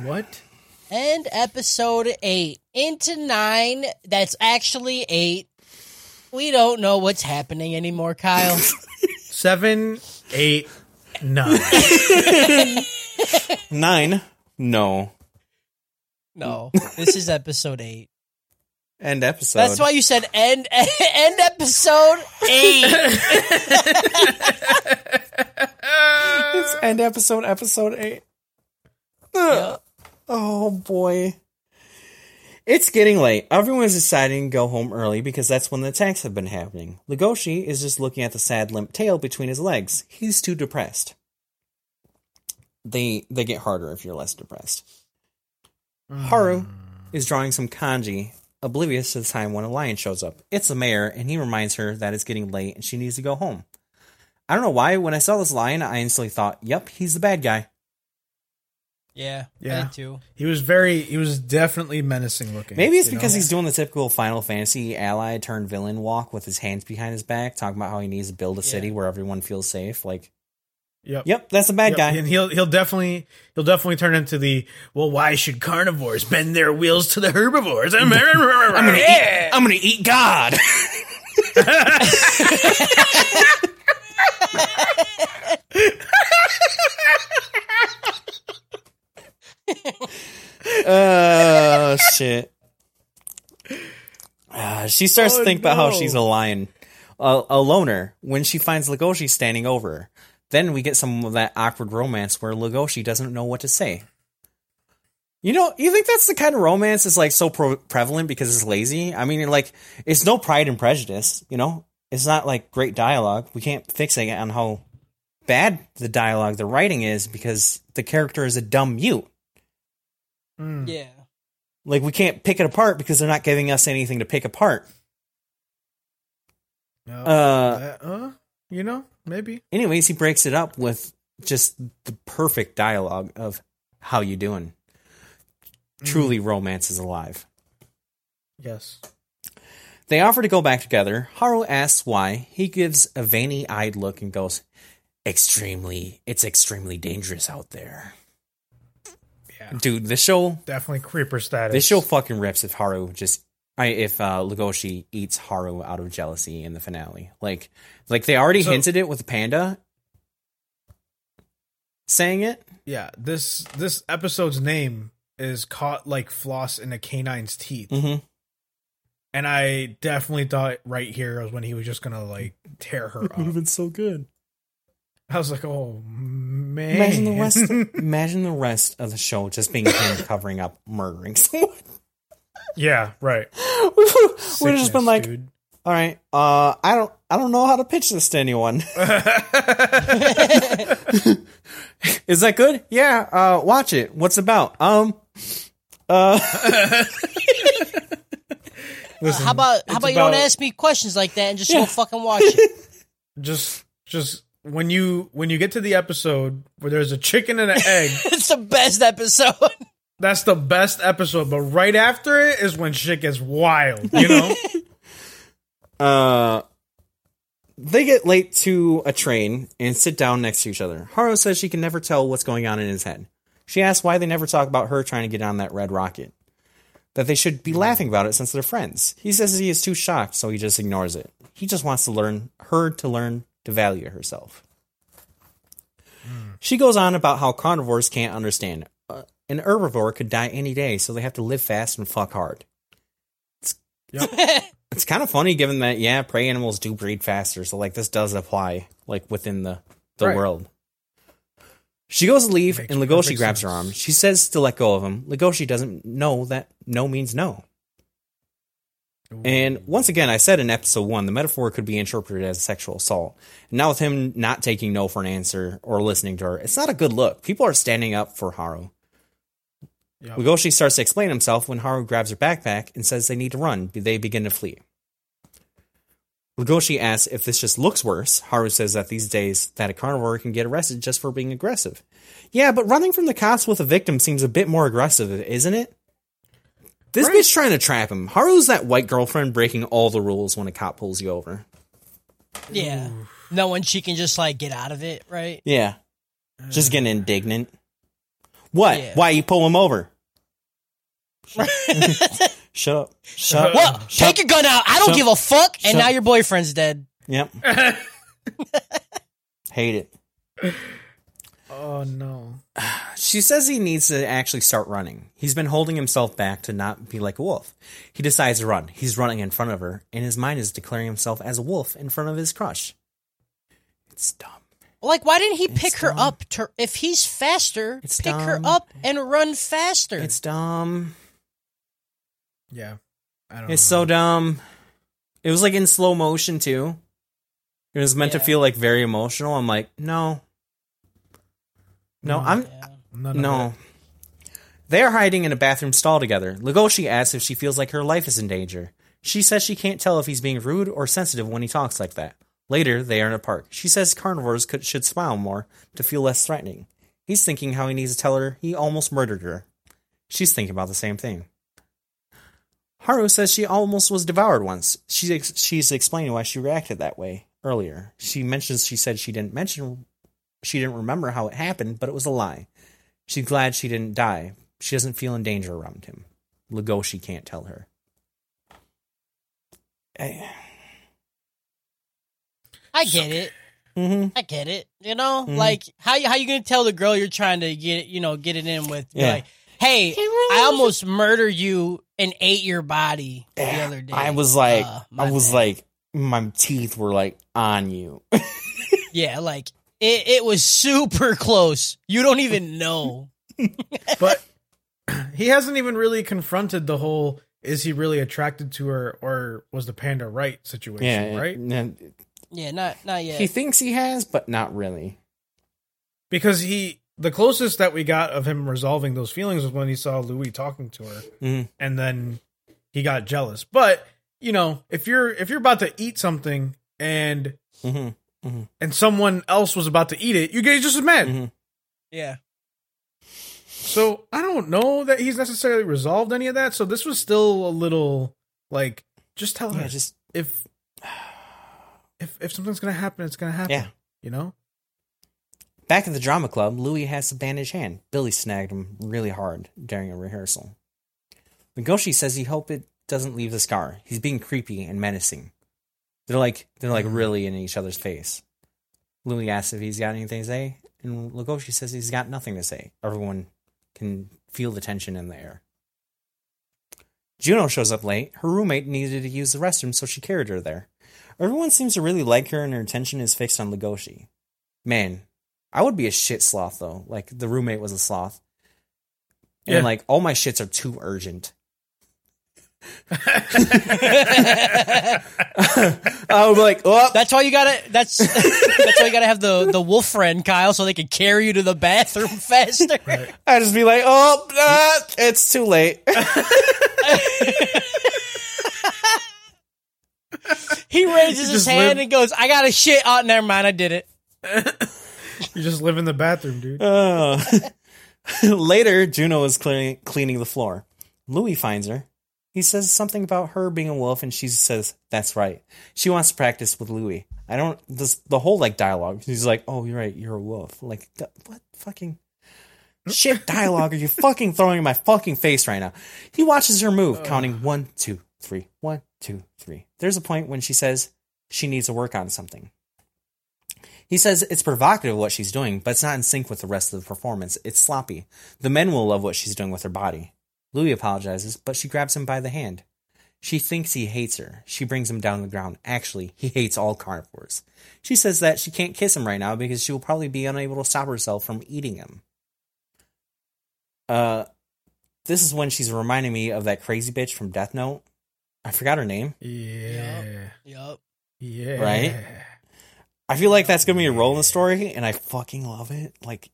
What?
And episode eight into nine. That's actually eight. We don't know what's happening anymore, Kyle. <laughs>
Seven, eight, nine. <laughs>
Nine. No.
No, this is episode eight.
End episode.
That's why you said end <laughs> end episode eight. <laughs>
it's end episode episode eight.
Yeah.
Oh boy. It's getting late. Everyone's deciding to go home early because that's when the attacks have been happening. Legoshi is just looking at the sad limp tail between his legs. He's too depressed. They they get harder if you're less depressed. Mm. Haru is drawing some kanji, oblivious to the time when a lion shows up. It's the mayor, and he reminds her that it's getting late and she needs to go home. I don't know why, when I saw this lion, I instantly thought, yep, he's the bad guy.
Yeah,
Yeah.
did too.
He was very he was definitely menacing looking.
Maybe it's
you know?
because he's doing the typical Final Fantasy ally turned villain walk with his hands behind his back, talking about how he needs to build a city
Yeah.
where everyone feels safe. Like,
Yep.
yep, that's a bad
Yep,
guy.
And he'll he'll definitely he'll definitely turn into the well. Why should carnivores bend their wheels to the herbivores? I'm,
I'm gonna eat. I'm gonna eat God. <laughs> Oh shit. Uh, she starts to
Oh,
think about how she's a lion, a, a loner, when she finds Legoshi standing over her. Then we get some of that awkward romance where Legoshi doesn't know what to say. You know, you think that's the kind of romance that's like so pro- prevalent because it's lazy? I mean, like, it's no Pride and Prejudice, you know? It's not like great dialogue. We can't fix it on how bad the dialogue, the writing is because the character is a dumb mute.
Mm.
Yeah.
Like, we can't pick it apart because they're not giving us anything to pick apart.
No,
Uh,
that- uh, you know, maybe.
anyways, he breaks it up with just the perfect dialogue of how you doing. truly mm. romance is alive.
Yes.
They offer to go back together. Haru asks why. He gives a veiny eyed look and goes, Extremely, it's extremely dangerous out there.
Yeah.
Dude, this show,
Definitely creeper status.
this show fucking rips if Haru just, I, if uh, eats Haru out of jealousy in the finale. Like, like they already
So-
hinted it with panda saying it.
Yeah. This this episode's name is caught like floss in a canine's teeth.
Mm-hmm.
And I definitely thought right here was when he was just gonna like tear her <laughs> up.
been so good.
I was like, oh man.
Imagine the rest. <laughs> imagine the rest of the show just being him covering up murdering <laughs> someone.
Yeah, right. <laughs>
We'd have just been like,
dude.
all right, uh, I don't, I don't know how to pitch this to anyone. <laughs> <laughs> Is that good? Yeah, uh, watch it. What's it about? Um, uh,
Listen,
how about how about you don't ask me questions like that and just go fucking watch it?
just just when you when you get to the episode where there's a chicken and an egg,
it's the best episode.
That's the best episode. But right after it is when shit gets wild. You know? <laughs>
uh, they get late to a train and sit down next to each other. Haru says she can never tell what's going on in his head. She asks why they never talk about her trying to get on that red rocket. That they should be laughing about it since they're friends. He says he is too shocked, so he just ignores it. He just wants to learn her to learn to value herself. She goes on about how carnivores can't understand. An herbivore could die any day, so they have to live fast and fuck hard.
Yep.
It's <laughs> kind of funny given that yeah, prey animals do breed faster, so like this does apply like within the the
Right.
world. She goes to leave
Makes
and Legoshi
perfect
grabs her arm. She says to let go of him. Legoshi doesn't know that no means no. And once again, I said in episode one, the metaphor could be interpreted as sexual assault. And now with him not taking no for an answer or listening to her, it's not a good look. People are standing up for Haru.
Yep.
Legoshi starts to explain himself when Haru grabs her backpack and says they need to run. They begin to flee. Legoshi asks if this just looks worse. Haru says that these days that a carnivore can get arrested just for being aggressive. Yeah, but running from the cops with a victim seems a bit more aggressive, isn't it? This
Right.
bitch trying to trap him. Haru's that white girlfriend breaking all the rules when a cop pulls you over.
yeah, no knowing she can just like get out of it, right?
Yeah. Just getting indignant. What?
Yeah.
Why you pull him over? <laughs> Shut up. Shut up.
Well, take your gun out. I don't
Shut-
give a fuck. And
shut-
now your boyfriend's dead.
Yep. <laughs> Hate it.
oh no.
She says he needs to actually start running. He's been holding himself back to not be like a wolf. He decides to run. He's running in front of her, and his mind is declaring himself as a wolf in front of his crush. It's dumb.
Like, why didn't he pick her up? To, if he's faster,
It's
pick her up and run faster.
It's dumb.
Yeah. I don't
It's
know.
so dumb. It was like in slow motion too. It was meant to feel like very emotional. I'm like, no. No, mm. I'm
Yeah.
No. They are hiding in a bathroom stall together. Legoshi asks if she feels like her life is in danger. She says she can't tell if he's being rude or sensitive when he talks like that. Later, they are in a park. She says carnivores could, should smile more to feel less threatening. He's thinking how he needs to tell her he almost murdered her. She's thinking about the same thing. Haru says she almost was devoured once. She's ex- she's explaining why she reacted that way earlier. She mentions she said she didn't mention she didn't remember how it happened, but it was a lie. She's glad she didn't die. She doesn't feel in danger around him. Legoshi can't tell her. Eh,
I get it.
mhm.
I get it. You know,
Mhm.
like how you how you gonna tell the girl you're trying to get you know get it in with?
Yeah.
Like, hey, I almost murdered you and ate your body the
Yeah,
other day.
I was like,
Uh,
I was
bad.
like, my teeth were like on you. <laughs>
yeah, like it. It was super close. You don't even know. <laughs>
But he hasn't even really confronted the whole is he really attracted to her or was the panda right situation,
yeah,
right?
and
Yeah, not not yet.
He thinks he has, but not really.
Because he the closest that we got of him resolving those feelings was when he saw Louis talking to her
Mhm.
and then he got jealous. But, you know, if you're if you're about to eat something and
hmm
and someone else was about to eat it, you get just as mad.
Mhm.
yeah.
So I don't know that he's necessarily resolved any of that. So this was still a little like just tell
Yeah,
her
just
if if if something's gonna happen, it's gonna happen.
Yeah.
You know?
Back at the drama club, Louis has a bandaged hand. Billy snagged him really hard during a rehearsal. Legoshi says he hope it doesn't leave the scar. He's being creepy and menacing. They're like they're like mm-hmm. really in each other's face. Louis asks if he's got anything to say, and Legoshi says he's got nothing to say. Everyone can feel the tension in the air. Juno shows up late. Her roommate needed to use the restroom, so she carried her there. Everyone seems to really like her, and her attention is fixed on Legoshi. Man, I would be a shit sloth though. Like the roommate was a sloth, and
Yeah.
like all my shits are too urgent. <laughs> I would be like, oh,
That's why you gotta. That's <laughs> that's why you gotta have the the wolf friend Kyle, so they can carry you to the bathroom <laughs> faster.
I just be like, oh, ah, it's too late. <laughs>
He raises his hand
live-
and goes, "I got a shit." Oh, never mind, I did it. <laughs>
You just live in the bathroom, dude.
Uh. <laughs> Later, Juno is cleaning, cleaning the floor. Louis finds her. He says something about her being a wolf, and she says, "That's right. She wants to practice with Louis." I don't. This the whole like dialogue. She's like, "Oh, you're right. You're a wolf." Like what fucking shit dialogue are you fucking throwing in my fucking face right now? He watches her move, counting one, two, three, one, two, three. There's a point when she says she needs to work on something. He says it's provocative what she's doing, but it's not in sync with the rest of the performance. It's sloppy. The men will love what she's doing with her body. Louis apologizes, but she grabs him by the hand. She thinks he hates her. She brings him down to the ground. Actually, he hates all carnivores. She says that she can't kiss him right now because she will probably be unable to stop herself from eating him. Uh, this is when she's reminding me of that crazy bitch from Death Note. I forgot her name.
Yeah.
Yep.
Yeah.
Right? I feel like that's gonna be a role in the story, and I fucking love it. Like,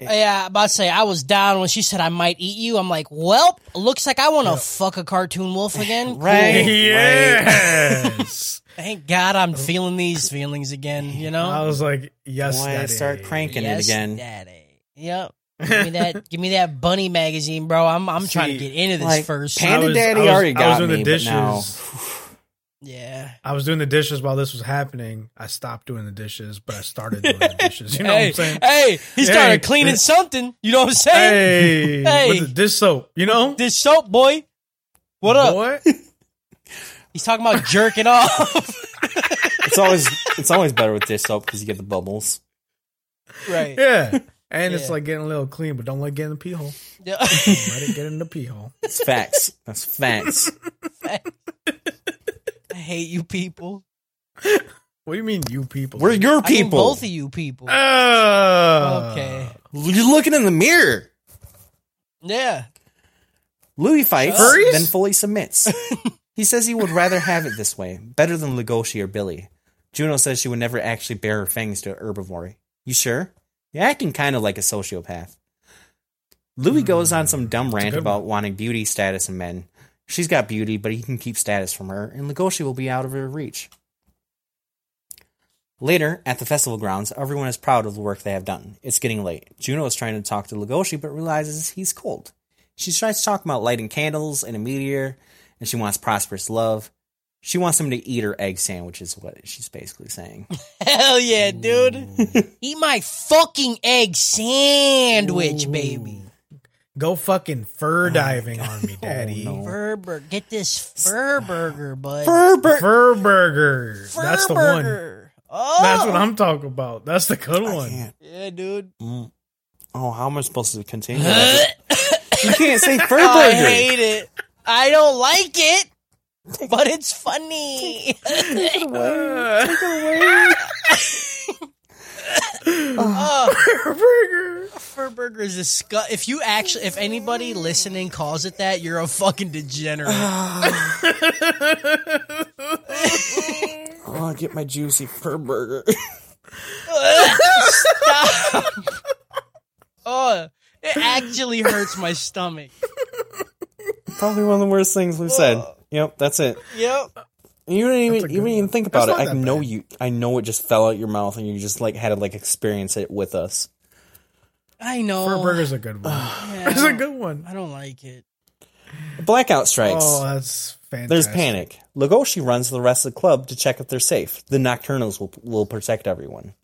oh,
Yeah, about to say I was down when she said I might eat you. I'm like, well, looks like I want to fuck a cartoon wolf again. <laughs>
Right.
Cool. <laughs>
Yes.
Thank God I'm feeling these feelings again. You know.
I was like, yes,
why I
daddy.
start cranking
yes,
it again?
Daddy. Yep. Give me that. <laughs> give me that bunny magazine, bro. I'm I'm trying to get into this
like,
first.
Panda
was-
Daddy
I was-
already
I was
got
doing the
me, but now
dishes.
yeah.
I was doing the dishes while this was happening. I stopped doing the dishes, but I started doing the <laughs> dishes. You know
hey,
what I'm saying?
hey, he started
Hey.
cleaning something. You know what I'm saying?
Hey,
Hey.
with the dish soap, you know?
This soap boy. What up?
Boy? <laughs>
He's talking about jerking off.
it's always it's always better with dish soap because you get the bubbles.
right.
Yeah. And it's like getting a little clean, but don't let <laughs> it get in the pee hole.
Yeah.
Let it get in the pee hole.
It's facts. That's facts. <laughs>
I hate you people.
What do you mean, you people?
We're your
I mean,
people.
both of you people.
Uh,
okay.
You're looking in the mirror.
Yeah.
Louis fights,
Furries?
then fully submits. <laughs> he says he would rather have it this way, better than Legoshi or Billy. Juno says she would never actually bare her fangs to a herbivore. You sure? You're acting kind of like a sociopath. Louis goes on some dumb rant about wanting beauty status in men. She's got beauty, but he can keep status from her, and Legoshi will be out of her reach. Later, at the festival grounds, everyone is proud of the work they have done. It's getting late. Juno is trying to talk to Legoshi, but realizes he's cold. She tries to talk about lighting candles and a meteor, and she wants prosperous love. She wants him to eat her egg sandwich, is what she's basically saying. <laughs>
Hell yeah, dude. Mm. Eat my fucking egg sandwich, baby.
Go fucking fur diving on me, daddy.
no.
Fur burger. Get this fur burger, bud.
Herbert!
Fur burger.
Fur
That's the one.
Oh,
That's what oh. I'm talking about. That's the good one.
can't.
Yeah, dude. Mm.
Oh, how am I supposed to continue? <laughs> you can't say fur <laughs> burger.
I hate it. I don't like it, <laughs> but it's funny. Take it away. <laughs> Take Oh, <laughs> ah. ah.
Fur burger.
fur burger is disgust. If you actually, if anybody listening calls it that, you're a fucking degenerate.
Oh, get my juicy fur burger.
Stop. oh, it actually hurts my stomach.
Probably one of the worst things we've said. Oh. Yep, that's it.
Yep.
You didn't even you
good
didn't even think about it. I know
bad.
you. I know it just fell out your mouth, and you just like had to like experience it with us.
I know.
Fur Burger's a good one. <sighs>
Yeah,
it's a good one.
I don't like it.
Blackout strikes.
Oh, that's fantastic.
There's panic. Legoshi runs to the rest of the club to check if they're safe. The Nocturnals will, will protect everyone.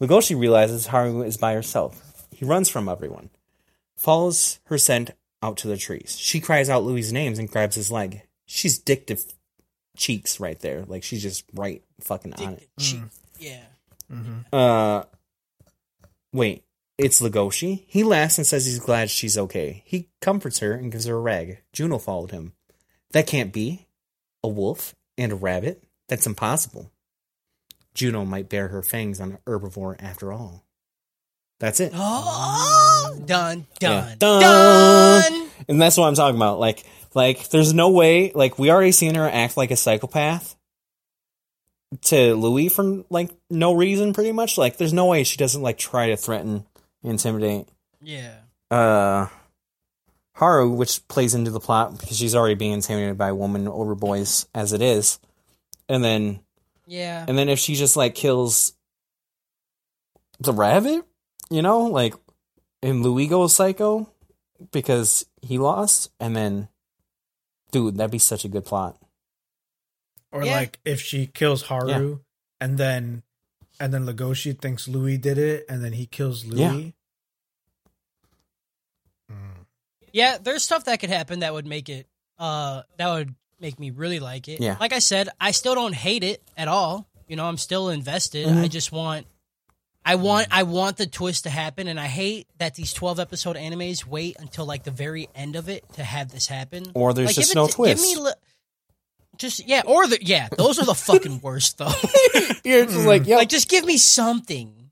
Legoshi realizes Haru is by herself. He runs from everyone, follows her scent out to the trees. She cries out Louis' names and grabs his leg. She's dick to f- cheeks right there. Like she's just right fucking on it.
Che- Yeah.
Uh, wait, it's Legoshi. He laughs and says he's glad she's okay. He comforts her and gives her a rag. Juno followed him. That can't be. A wolf and a rabbit? That's impossible. Juno might bear her fangs on an herbivore after all. That's it.
Oh, <gasps> done, done,
Dun.
done.
And that's what I'm talking about. Like, like, there's no way. Like, we already seen her act like a psychopath to Louis for like no reason, pretty much. Like, there's no way she doesn't like try to threaten, intimidate
Yeah.
uh Haru, which plays into the plot because she's already being intimidated by women over boys as it is. And then
Yeah.
and then if she just like kills the rabbit, you know, like and Louis goes psycho because he lost, and then dude, that'd be such a good plot.
Or
Yeah.
like if she kills Haru and then and then Legoshi thinks Louis did it and then he kills Louis. Mm.
Yeah, there's stuff that could happen that would make it uh that would make me really like it.
Yeah.
Like I said, I still don't hate it at all. You know, I'm still invested.
Mm-hmm.
I just want I want I want the twist to happen and I hate that these 12 episode animes wait until like the very end of it to have this happen.
Or there's
Like,
just no twist.
Give me li- just yeah, or the yeah, those are the fucking <laughs> worst though. <laughs>
You're just like, mm. yeah,
like just give me something.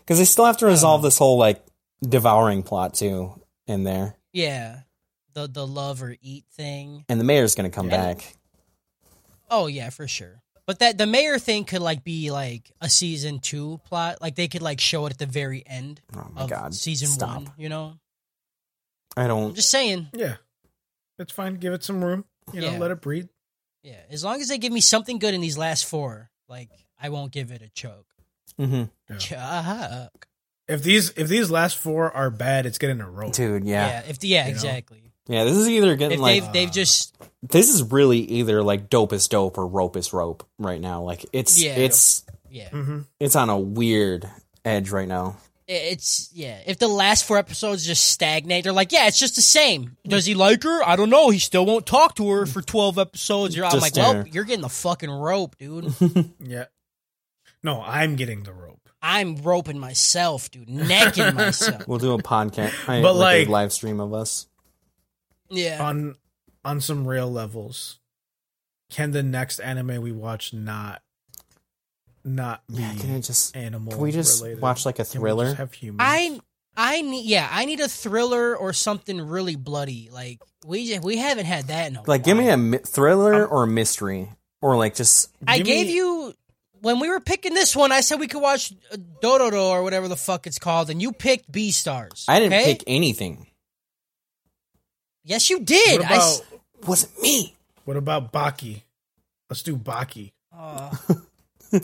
because they still have to resolve um. this whole like devouring plot too in there,
Yeah. The the love or eat thing.
and the mayor's gonna come back.
Oh yeah, for sure. But that the mayor thing could like be like a season two plot. Like they could like show it at the very end
Oh my
of
god,
season
stop!
one. You know,
I
I'm
don't.
just saying.
Yeah. It's fine. Give it some room. You know,
Yeah.
let it breathe.
Yeah, as long as they give me something good in these last four, like I won't give it a choke.
hmm
Choke.
If these if these last four are bad, it's getting a rope.
Dude,
Yeah.
yeah.
If the, yeah,
You know?
Exactly.
Yeah, this is either getting
If
like
they've they've just
this is really either like dopest dope or ropest rope right now. Like it's
Yeah.
it's
yeah,
hmm
it's on a weird edge right now.
it's yeah. If the last four episodes just stagnate, they're like, yeah, it's just the same. Does he like her? I don't know. He still won't talk to her for twelve episodes. You're, I'm
Just
like, well,
stare.
you're getting the fucking rope, dude. <laughs>
Yeah. No, I'm getting the rope.
I'm roping myself, dude, necking <laughs> myself.
We'll do a podcast, I-
But,
like,
like-
a live stream of us.
Yeah,
On on some real levels, can the next anime we watch not not be
Yeah, can it just
animal?
can we just
related?
watch like a
Can we
thriller?
just have humans?
I I need yeah, I need a thriller or something really bloody. Like we just, we haven't had that in a
like give me a mi- thriller or a mystery or like just
I gave
me-
you when we were picking this one. I said we could watch uh, Dororo or whatever the fuck it's called, and you picked Beastars.
I didn't pick anything.
Yes, you did.
What
I s-
about
Wasn't me.
what about Baki? Let's do Baki.
uh, <laughs>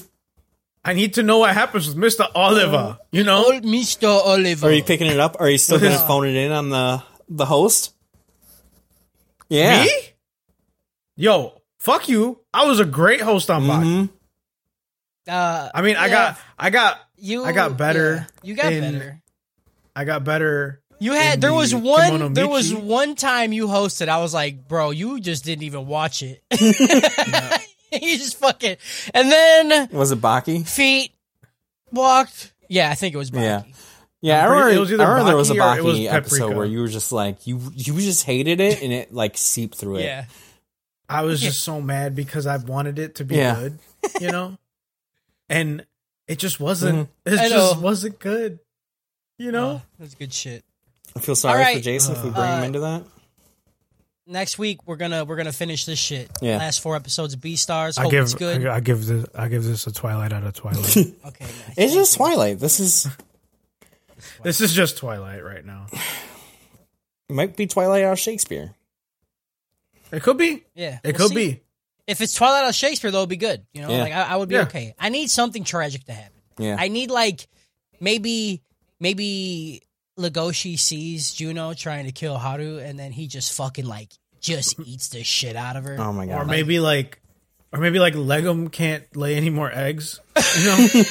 I need to know what happens with Mister Oliver. You know,
old Mister Oliver.
Are you picking it up? Are you still gonna phone it in on the the host? Yeah.
me? Yo, fuck you. I was a great host on Baki.
Mhm.
Uh,
I mean, I got, I got,
you.
I got better
yeah, you got
in-
better.
I got better.
You had there was one there was one time you hosted. I was like, bro, you just didn't even watch it. <laughs> <laughs> you just fucking and then
Was it Baki?
feet walked. Yeah, I think it was Baki.
Yeah. Yeah, I
I'm pretty-
remember,
it was either
I remember there was a
Baki was
episode where you were just like you you just hated it and it like seeped through it.
Yeah.
I was just so mad because I wanted it to be
Yeah.
good, you know, <laughs> and it just wasn't. Mm-hmm. It
I
just
know.
wasn't good, you know.
Oh, that's good shit.
I feel sorry
All right.
for Jason if we bring
Uh,
him into that.
Next week we're gonna we're gonna finish this shit.
Yeah.
Last four episodes of Beastars.
I
Hope
give,
it's good.
I, I give this, I give this a Twilight out of Twilight. <laughs>
okay. nice.
It's just Twilight. This is
this is just Twilight right now. <sighs>
it might be Twilight out of Shakespeare.
It could be.
Yeah.
It
we'll
could
see.
be.
If it's Twilight out of Shakespeare, though, it'd be good. You know,
Yeah.
like I, I would be
Yeah.
okay. I need something tragic to happen.
Yeah.
I need like maybe maybe Legoshi sees Juno trying to kill Haru, and then he just fucking like just <laughs> eats the shit out of her.
Oh my god.
Or maybe like, or maybe like Legom can't lay any more eggs. You know, <laughs>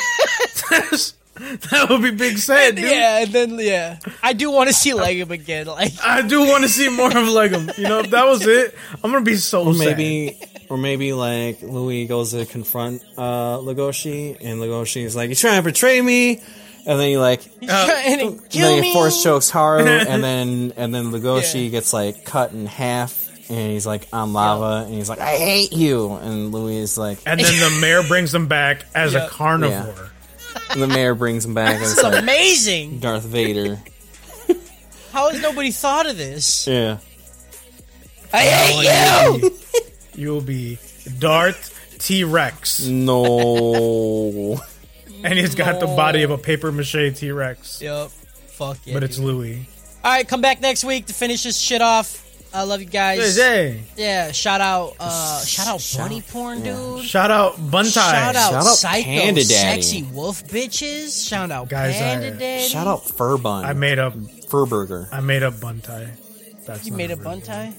<laughs> that would be big sad, dude.
yeah, and then yeah, I do want to see Legom again. Like,
I do want to see more of Legom. You know, if that was it, I'm gonna be so
Or
sad.
maybe, or maybe like Louis goes to confront uh, Legoshi, and Legoshi's like, "You trying to betray me?" And then he like, <laughs>
trying to
and then
me.
he force chokes Haru, <laughs> and then and then Legoshi
Yeah.
gets like cut in half, and he's like on lava, and he's like, "I hate you," and Louis is like,
and then the mayor brings him back as <laughs>
Yeah.
a carnivore.
and the mayor brings him back, and it's
It's
like
amazing.
Darth Vader.
How has nobody thought of this?
Yeah.
I hate you.
You'll be Darth T Rex,
No.
And he's got the body of a paper mache T Rex,
Yep. Fuck yeah.
but it's
dude.
Louis.
All right, come back next week to finish this shit off. I love you guys.
Hey,
Yeah, shout out, uh, shout out bunny porn, dude.
shout out Buntai.
Shout out,
Shout out
psycho
Panda Daddy.
sexy wolf bitches. Shout out
Guys,
Panda
I-
Daddy.
Shout out Fur Bun.
I made up.
Fur Burger.
I made up Buntai. That's
You made a
real
bun tie.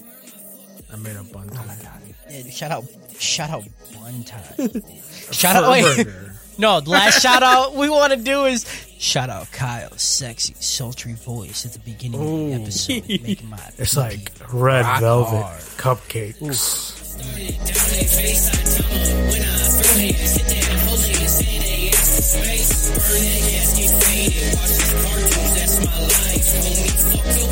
I made up Buntai.
Yeah, shout out, shout out Buntai. <laughs> shout out.
Fur
Wait,
burger.
No, last shout out we want to do is shout out Kyle's sexy, sultry voice at the beginning Ooh. of the episode. <laughs> My
it's like red velvet
hard.
cupcakes. Ooh.
Burn that gas, get faded. Watch this that's my life. Homie, fuck your